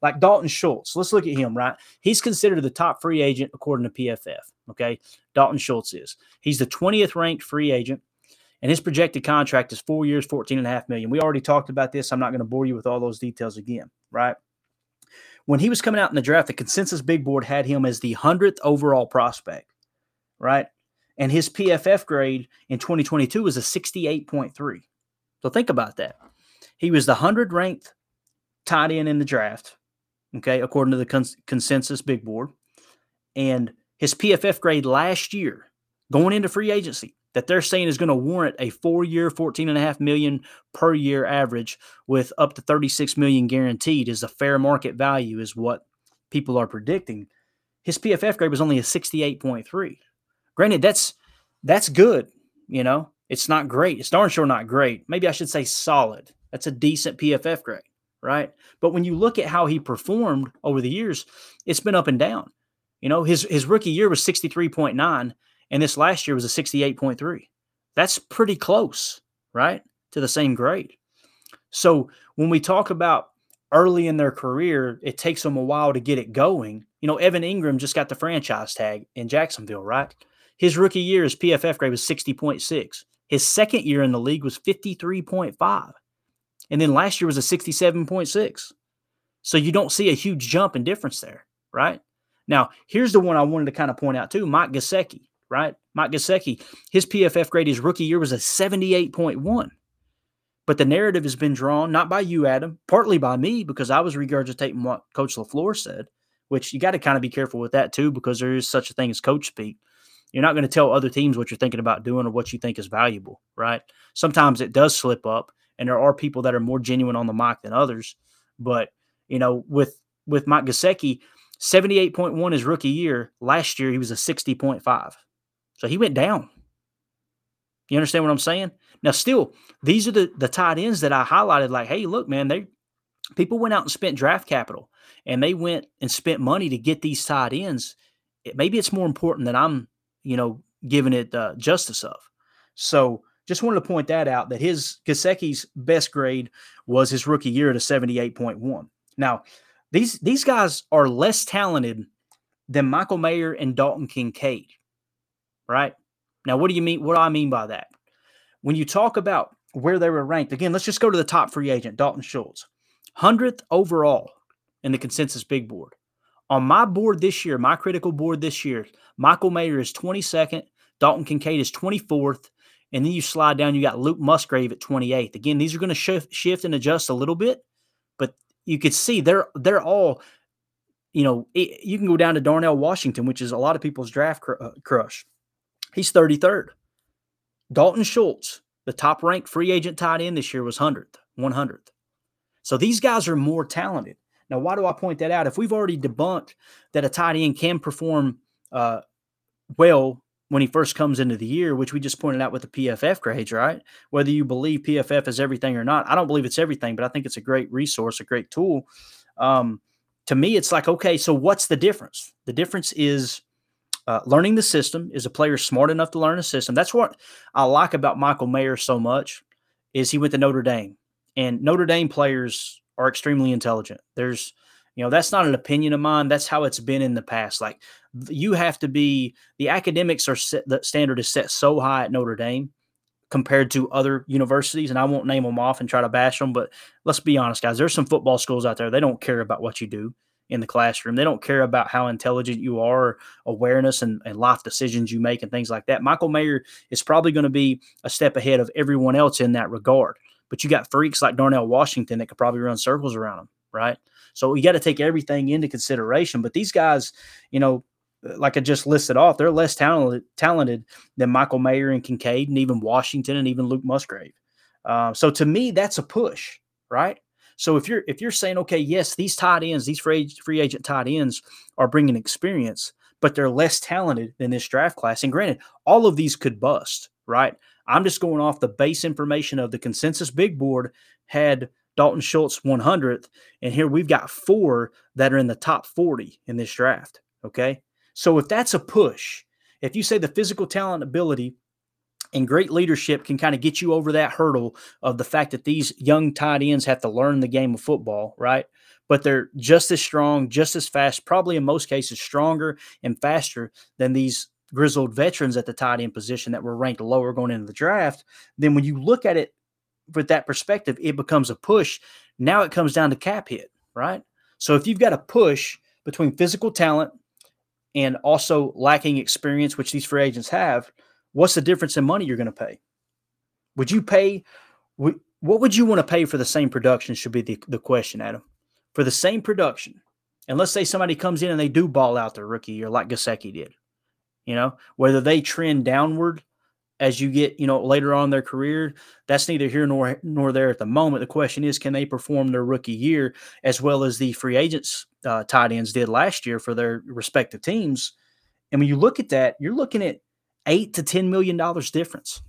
S9: Like Dalton Schultz, let's look at him, right? He's considered the top free agent according to PFF. Okay, Dalton Schultz is. He's the 20th ranked free agent and his projected contract is four years, 14 and a half million. We already talked about this. I'm not going to bore you with all those details again, right? when he was coming out in the draft, the consensus big board had him as the 100th overall prospect, right? And his PFF grade in 2022 was a 68.3. So think about that. He was the 100 ranked tight end in the draft, okay, according to the cons- consensus big board. And his PFF grade last year, going into free agency, that they're saying is going to warrant a four-year, fourteen and a half million per year average with up to 36 million guaranteed is a fair market value, is what people are predicting. His PFF grade was only a 68.3. Granted, that's that's good, you know. It's not great. It's darn sure not great. Maybe I should say solid. That's a decent PFF grade, right? But when you look at how he performed over the years, it's been up and down. You know, his his rookie year was 63.9 and this last year was a 68.3. That's pretty close, right? To the same grade. So when we talk about early in their career, it takes them a while to get it going. You know, Evan Engram just got the franchise tag in Jacksonville, right? His rookie year, his PFF grade was 60.6. His second year in the league was 53.5. And then last year was a 67.6. So you don't see a huge jump in difference there, right? Now, here's the one I wanted to kind of point out too Mike Gesicki right? Mike Gesicki, his PFF grade his rookie year was a 78.1. But the narrative has been drawn not by you, Adam, partly by me, because I was regurgitating what Coach LaFleur said, which you got to kind of be careful with that too, because there is such a thing as coach speak. You're not going to tell other teams what you're thinking about doing or what you think is valuable, right? Sometimes it does slip up, and there are people that are more genuine on the mic than others. But you know, with with Mike Gesicki, 78.1 his rookie year. Last year he was a 60.5. So he went down. You understand what I'm saying? Now, still, these are the the tight ends that I highlighted. Like, hey, look, man, they people went out and spent draft capital, and they went and spent money to get these tight ends. It, maybe it's more important than I'm, you know, giving it uh, justice of. So just wanted to point that out that his Gesicki's best grade was his rookie year at a 78.1. Now, these these guys are less talented than Michael Mayer and Dalton Kincaid. Right? Now, what do you mean? What do I mean by that? When you talk about where they were ranked, again, let's just go to the top free agent, Dalton Schultz. 100th overall in the consensus big board. On my board this year, my critical board this year, Michael Mayer is 22nd, Dalton Kincaid is 24th, and then you slide down, you got Luke Musgrave at 28th. Again, these are going to shift, shift and adjust a little bit, but you could see they're they're all, you know, it, you can go down to Darnell Washington, which is a lot of people's draft cr- uh, crush. He's 33rd. Dalton Schultz, the top ranked free agent tight end this year, was 100th, 100th. So these guys are more talented. Now, why do I point that out? If we've already debunked that a tight end can perform uh, well when he first comes into the year, which we just pointed out with the PFF grades, right? Whether you believe PFF is everything or not, I don't believe it's everything, but I think it's a great resource, a great tool. Um, to me, it's like, okay, so what's the difference? The difference is uh, learning the system. Is a player smart enough to learn the system? That's what I like about Michael Mayer so much. Is he went to Notre Dame, and Notre Dame players are extremely intelligent. There's, you know, that's not an opinion of mine. That's how it's been in the past. Like you have to be the academics are set, the standard is set so high at Notre Dame compared to other universities, and I won't name them off and try to bash them. But let's be honest, guys. There's some football schools out there they don't care about what you do in the classroom. They don't care about how intelligent you are, awareness and, and life decisions you make, and things like that. Michael Mayer is probably going to be a step ahead of everyone else in that regard. But you got freaks like Darnell Washington that could probably run circles around him, right? So you got to take everything into consideration. But these guys, you know, like I just listed off, they're less talented talented than Michael Mayer and Kincaid and even Washington and even Luke Musgrave. Uh, so to me, that's a push, right? So if you're if you're saying, okay, yes, these tight ends, these free free agent tight ends are bringing experience, but they're less talented than this draft class. And granted, all of these could bust, right? I'm just going off the base information of the consensus big board had Dalton Schultz 100th, and here we've got four that are in the top 40 in this draft. Okay. So if that's a push, if you say the physical talent ability and great leadership can kind of get you over that hurdle of the fact that these young tight ends have to learn the game of football, right? But they're just as strong, just as fast, probably in most cases stronger and faster than these grizzled veterans at the tight end position that were ranked lower going into the draft, then when you look at it with that perspective, it becomes a push. Now it comes down to cap hit, right? So if you've got a push between physical talent and also lacking experience, which these free agents have, what's the difference in money you're going to pay? Would you pay? What would you want to pay for the same production? Should be the, the question, Adam. For the same production, and let's say somebody comes in and they do ball out their rookie year like Gesicki did, you know, whether they trend downward as you get, you know, later on in their career, that's neither here nor nor there at the moment. The question is, can they perform their rookie year as well as the free agents uh, tight ends did last year for their respective teams? And when you look at that, you're looking at eight to ten million dollars difference.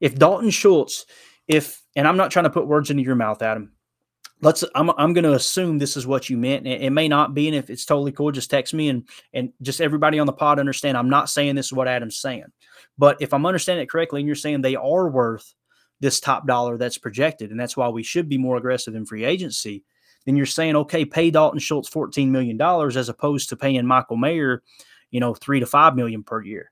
S9: If Dalton Schultz, if and I'm not trying to put words into your mouth, Adam, let's i'm, I'm going to assume this is what you meant. It, it, may not be and if it's totally cool just text me and and just everybody on the pod understand i'm not saying this is what adam's saying. But if i'm understanding it correctly and you're saying they are worth this top dollar that's projected and that's why we should be more aggressive in free agency then you're saying okay pay dalton schultz 14 million dollars as opposed to paying michael mayer you know three to five million per year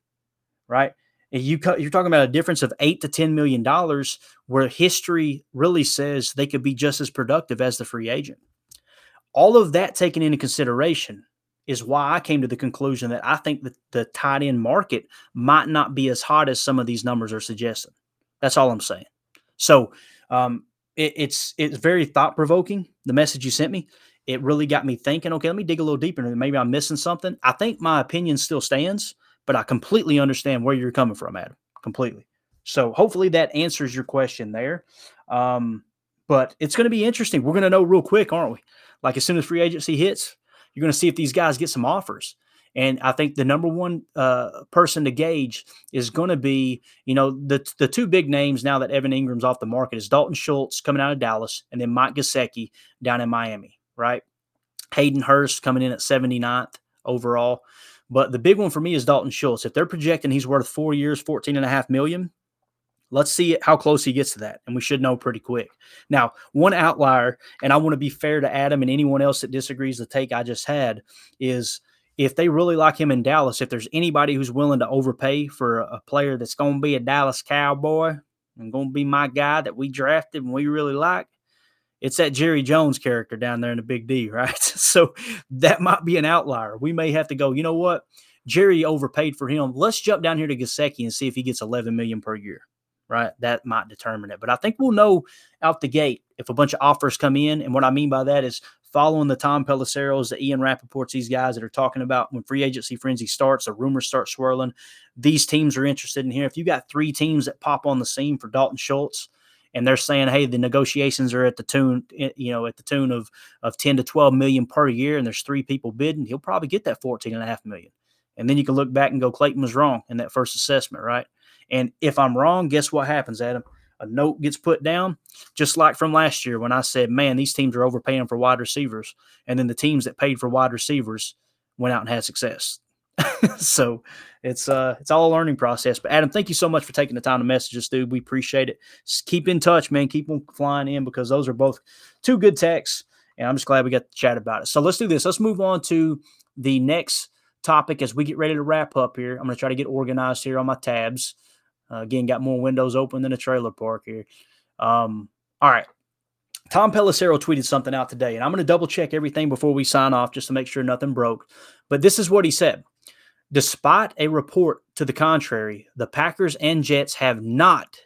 S9: right you you're talking about a difference of eight to ten million dollars, where history really says they could be just as productive as the free agent. All of that taken into consideration is why I came to the conclusion that I think that the tight end market might not be as hot as some of these numbers are suggesting. That's all I'm saying. So um, it, it's it's very thought provoking. The message you sent me, it really got me thinking. Okay, let me dig a little deeper. Maybe I'm missing something. I think my opinion still stands but I completely understand where you're coming from, Adam. Completely. So hopefully that answers your question there. Um, but it's going to be interesting. We're going to know real quick, aren't we? Like as soon as free agency hits, you're going to see if these guys get some offers. And I think the number one uh, person to gauge is going to be, you know, the the two big names now that Evan Engram's off the market is Dalton Schultz coming out of Dallas and then Mike Gesicki down in Miami, right? Hayden Hurst coming in at 79th overall. But the big one for me is Dalton Schultz. If they're projecting he's worth four years, 14 and a half million, Let's see how close he gets to that, and we should know pretty quick. Now, one outlier, and I want to be fair to Adam and anyone else that disagrees the take I just had, is if they really like him in Dallas, if there's anybody who's willing to overpay for a player that's going to be a Dallas Cowboy and going to be my guy that we drafted and we really like, it's that Jerry Jones character down there in the Big D, right? so that might be an outlier. We may have to go, you know what? Jerry overpaid for him. Let's jump down here to Gesicki and see if he gets 11 million per year, right? That might determine it. But I think we'll know out the gate if a bunch of offers come in. And what I mean by that is following the Tom Pelisseros, the Ian Rapoports, these guys that are talking about when free agency frenzy starts, the rumors start swirling. These teams are interested in here. If you got three teams that pop on the scene for Dalton Schultz, and they're saying, hey, the negotiations are at the tune, eh, you know, at the tune of of 10 to 12 million per year, and there's three people bidding, he'll probably get that 14 and a half million. And then you can look back and go, Clayton was wrong in that first assessment, right? And if I'm wrong, guess what happens, Adam? A note gets put down, just like from last year when I said, man, these teams are overpaying for wide receivers. And then the teams that paid for wide receivers went out and had success. so it's uh it's all a learning process. But Adam, thank you so much for taking the time to message us, dude. We appreciate it. Just keep in touch, man. Keep them flying in because those are both two good texts. And I'm just glad we got to chat about it. So let's do this. Let's move on to the next topic as we get ready to wrap up here. I'm to try to get organized here on my tabs. Uh, again, got more windows open than a trailer park here. Um, all right. Tom Pelissero tweeted something out today, and I'm going to double check everything before we sign off just to make sure nothing broke. But this is what he said. Despite a report to the contrary, the Packers and Jets have not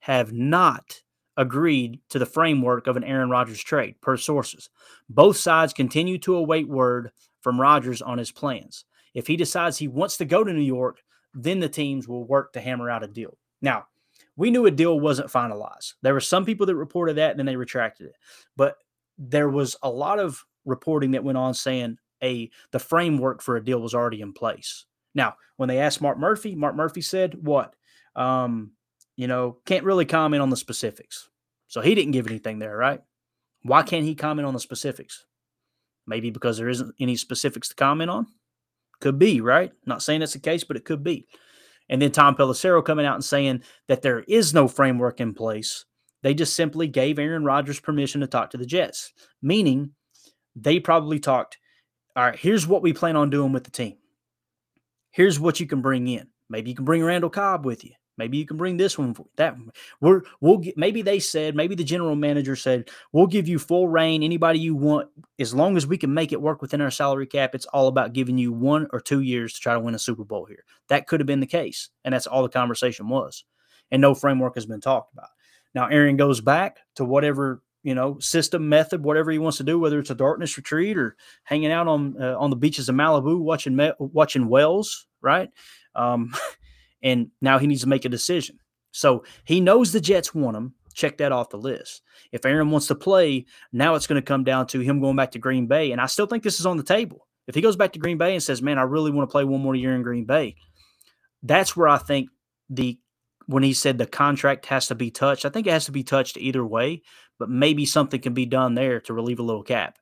S9: have not agreed to the framework of an Aaron Rodgers trade per sources. Both sides continue to await word from Rodgers on his plans. If he decides he wants to go to New York, then the teams will work to hammer out a deal. Now, we knew a deal wasn't finalized. There were some people that reported that and then they retracted it. But there was a lot of reporting that went on saying a the framework for a deal was already in place. Now, when they asked Mark Murphy, Mark Murphy said, "What? Um, you know, can't really comment on the specifics." So he didn't give anything there, right? Why can't he comment on the specifics? Maybe because there isn't any specifics to comment on. Could be, right? Not saying that's the case, but it could be. And then Tom Pelissero coming out and saying that there is no framework in place. They just simply gave Aaron Rodgers permission to talk to the Jets, meaning they probably talked, all right, here's what we plan on doing with the team. Here's what you can bring in. Maybe you can bring Randall Cobb with you. Maybe you can bring this one, that one. We're we'll get, maybe they said, maybe the general manager said, we'll give you full rein, anybody you want, as long as we can make it work within our salary cap. It's all about giving you one or two years to try to win a Super Bowl here. That could have been the case, and that's all the conversation was. And no framework has been talked about. Now Aaron goes back to whatever you know system method, whatever he wants to do, whether it's a darkness retreat or hanging out on uh, on the beaches of Malibu watching watching whales, right? Um, and now he needs to make a decision. So he knows the Jets want him. Check that off the list. If Aaron wants to play, now it's going to come down to him going back to Green Bay. And I still think this is on the table. If he goes back to Green Bay and says, Man, I really want to play one more year in Green Bay, that's where I think the when he said the contract has to be touched, I think it has to be touched either way, but maybe something can be done there to relieve a little cap.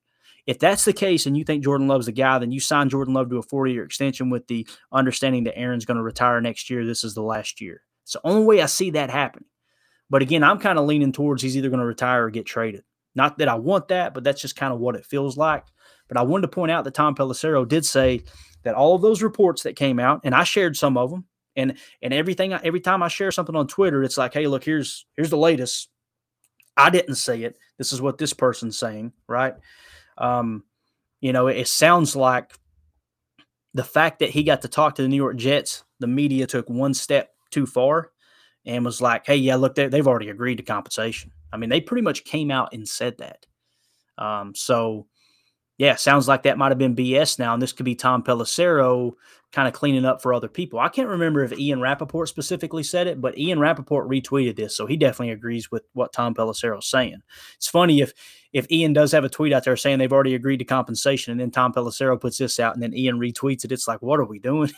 S9: If that's the case and you think Jordan Love's the guy, then you sign Jordan Love to a 40 year extension with the understanding that Aaron's going to retire next year. This is the last year. It's the only way I see that happening. But again, I'm kind of leaning towards he's either going to retire or get traded. Not that I want that, but that's just kind of what it feels like. But I wanted to point out that Tom Pelissero did say that all of those reports that came out, and I shared some of them, and and everything. Every time I share something on Twitter, it's like, hey, look, here's here's the latest. I didn't say it. This is what this person's saying, right? Um, you know, it, sounds like the fact that he got to talk to the New York Jets, the media took one step too far and was like, hey, yeah, look, they've already agreed to compensation. I mean, they pretty much came out and said that. Um, so, yeah, sounds like that might have been BS now. And this could be Tom Pelissero kind of cleaning up for other people. I can't remember if Ian Rapoport specifically said it, but Ian Rapoport retweeted this. So he definitely agrees with what Tom Pelissero is saying. It's funny if if Ian does have a tweet out there saying they've already agreed to compensation, and then Tom Pelissero puts this out, and then Ian retweets it, it's like, what are we doing?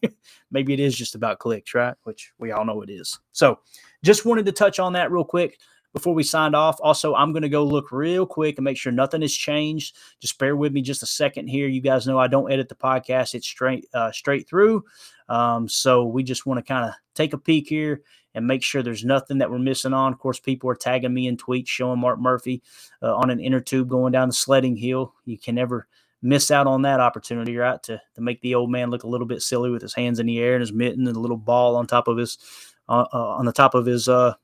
S9: Maybe it is just about clicks, right? Which we all know it is. So just wanted to touch on that real quick before we signed off. Also, I'm going to go look real quick and make sure nothing has changed. Just bear with me just a second here. You guys know I don't edit the podcast; it's straight uh, straight through. Um, so we just want to kind of take a peek here and make sure there's nothing that we're missing on. Of course, people are tagging me in tweets showing Mark Murphy uh, on an inner tube going down the sledding hill. You can never miss out on that opportunity, right? To to make the old man look a little bit silly with his hands in the air and his mitten and a little ball on top of his uh, uh, on the top of his uh,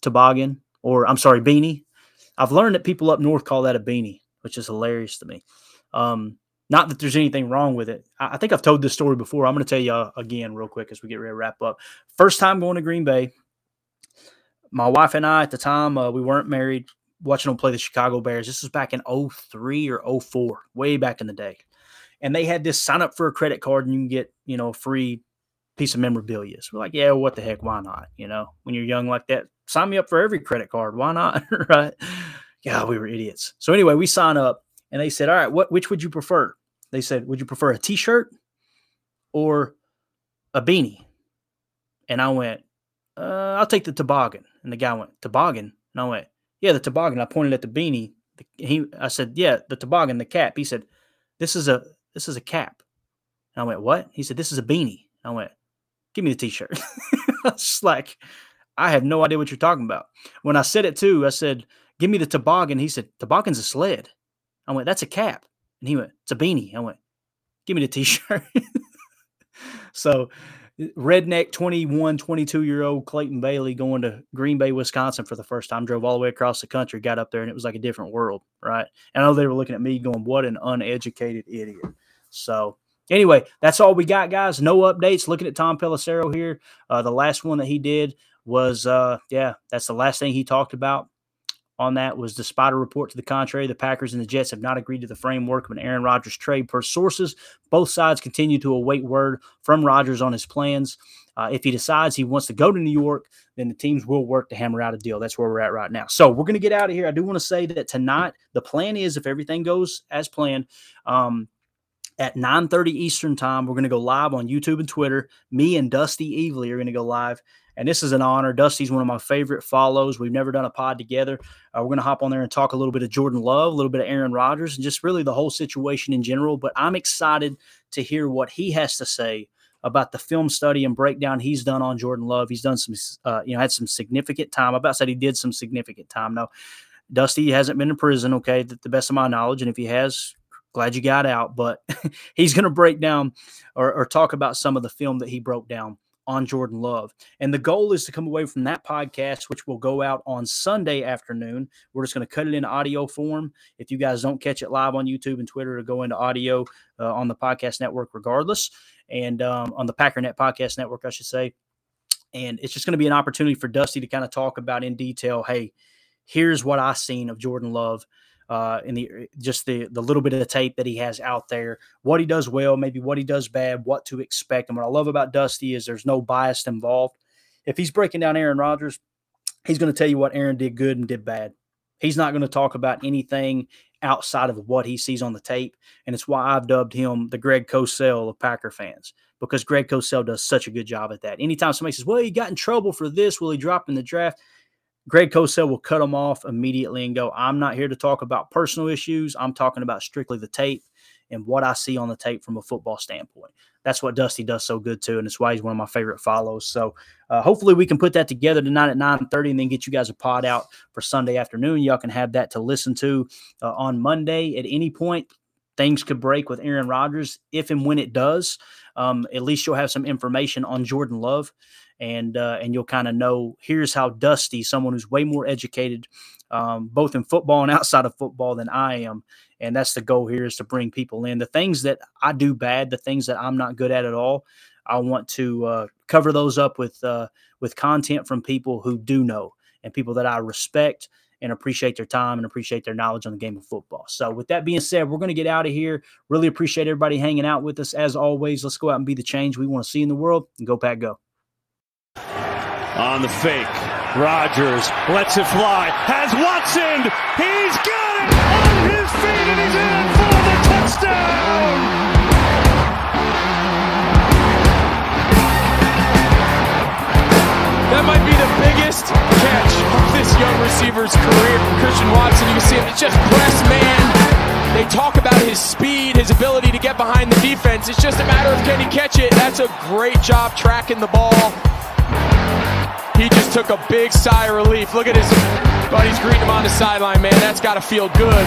S9: toboggan, or I'm sorry, beanie. I've learned that people up north call that a beanie, which is hilarious to me. Um, not that there's anything wrong with it. I, I think I've told this story before. I'm going to tell you again real quick as we get ready to wrap up. First time going to Green Bay. My wife and I at the time uh, we weren't married. Watching them play the Chicago Bears. This was back in 03 or 04, way back in the day. And they had this sign up for a credit card and you can get, you know, free piece of memorabilia. So we're like, yeah, what the heck? Why not? You know, when you're young like that, sign me up for every credit card. Why not? right? Yeah, we were idiots. So anyway, we sign up and they said, all right, what which would you prefer? They said, would you prefer a t-shirt or a beanie? And I went, uh, I'll take the toboggan. And the guy went, toboggan? And I went, yeah, the toboggan. I pointed at the beanie. He, I said, yeah, the toboggan, the cap. He said, this is a, this is a cap. And I went, what? He said, this is a beanie. I went, give me the t-shirt. it's like, I have no idea what you're talking about. When I said it too, I said, give me the toboggan. He said, toboggan's a sled. I went, that's a cap. And he went, it's a beanie. I went, give me the t-shirt. so redneck 21, 22 year old Clayton Bailey going to Green Bay, Wisconsin for the first time, drove all the way across the country, got up there, and it was like a different world, right? And I know they were looking at me going, what an uneducated idiot. So anyway, that's all we got, guys. No updates. Looking at Tom Pelissero here, uh, the last one that he did was, uh, yeah, that's the last thing he talked about on that was despite a report to the contrary, the Packers and the Jets have not agreed to the framework of an Aaron Rodgers trade. Per sources, both sides continue to await word from Rodgers on his plans. Uh, if he decides he wants to go to New York, then the teams will work to hammer out a deal. That's where we're at right now. So we're going to get out of here. I do want to say that tonight, the plan is if everything goes as planned, um, at 9:30 Eastern time. We're going to go live on YouTube and Twitter. Me and Dusty Evely are going to go live. And this is an honor. Dusty's one of my favorite follows. We've never done a pod together. Uh, we're going to hop on there and talk a little bit of Jordan Love, a little bit of Aaron Rodgers, and just really the whole situation in general. But I'm excited to hear what he has to say about the film study and breakdown he's done on Jordan Love. He's done some, uh, you know, had some significant time. I about said he did some significant time. Now, Dusty hasn't been in prison, okay, to the best of my knowledge. And if he has, glad you got out. But he's going to break down or, or, talk about some of the film that he broke down on Jordan Love. And the goal is to come away from that podcast, which will go out on Sunday afternoon. We're just going to cut it in audio form. If you guys don't catch it live on YouTube and Twitter, to go into audio uh, on the podcast network regardless, and um, on the Packernet podcast network, I should say. And it's just going to be an opportunity for Dusty to kind of talk about in detail. Hey, here's what I seen of Jordan Love uh, in the just the the little bit of the tape that he has out there, what he does well, maybe what he does bad, what to expect. And what I love about Dusty is there's no bias involved. If he's breaking down Aaron Rodgers, he's going to tell you what Aaron did good and did bad. He's not going to talk about anything outside of what he sees on the tape. And it's why I've dubbed him the Greg Cosell of Packer fans, because Greg Cosell does such a good job at that. Anytime somebody says, well, he got in trouble for this, will he drop in the draft? Greg Cosell will cut them off immediately and go, I'm not here to talk about personal issues. I'm talking about strictly the tape and what I see on the tape from a football standpoint. That's what Dusty does so good too, and it's why he's one of my favorite follows. So uh, hopefully we can put that together tonight at 9:30 and then get you guys a pod out for Sunday afternoon. Y'all can have that to listen to uh, on Monday at any point. Things could break with Aaron Rodgers if and when it does. Um, at least you'll have some information on Jordan Love and uh, and you'll kind of know here's how Dusty, someone who's way more educated, um, both in football and outside of football than I am, and that's the goal here is to bring people in. The things that I do bad, the things that I'm not good at at all, I want to uh, cover those up with uh, with content from people who do know and people that I respect and appreciate their time and appreciate their knowledge on the game of football. So, with that being said, we're going to get out of here. Really appreciate everybody hanging out with us as always. Let's go out and be the change we want to see in the world and go, Pack, go
S7: on the fake. Rodgers lets it fly. Has Watson. He's got it on his feet and he's in for the touchdown.
S8: That might be the biggest catch of this young receiver's career. Christian Watson, you can see him. It's just press man. They talk about his speed, his ability to get behind the defense. It's just a matter of can he catch it. That's a great job tracking the ball. He just took a big sigh of relief. Look at his buddies greeting him on the sideline, man. That's got to feel good.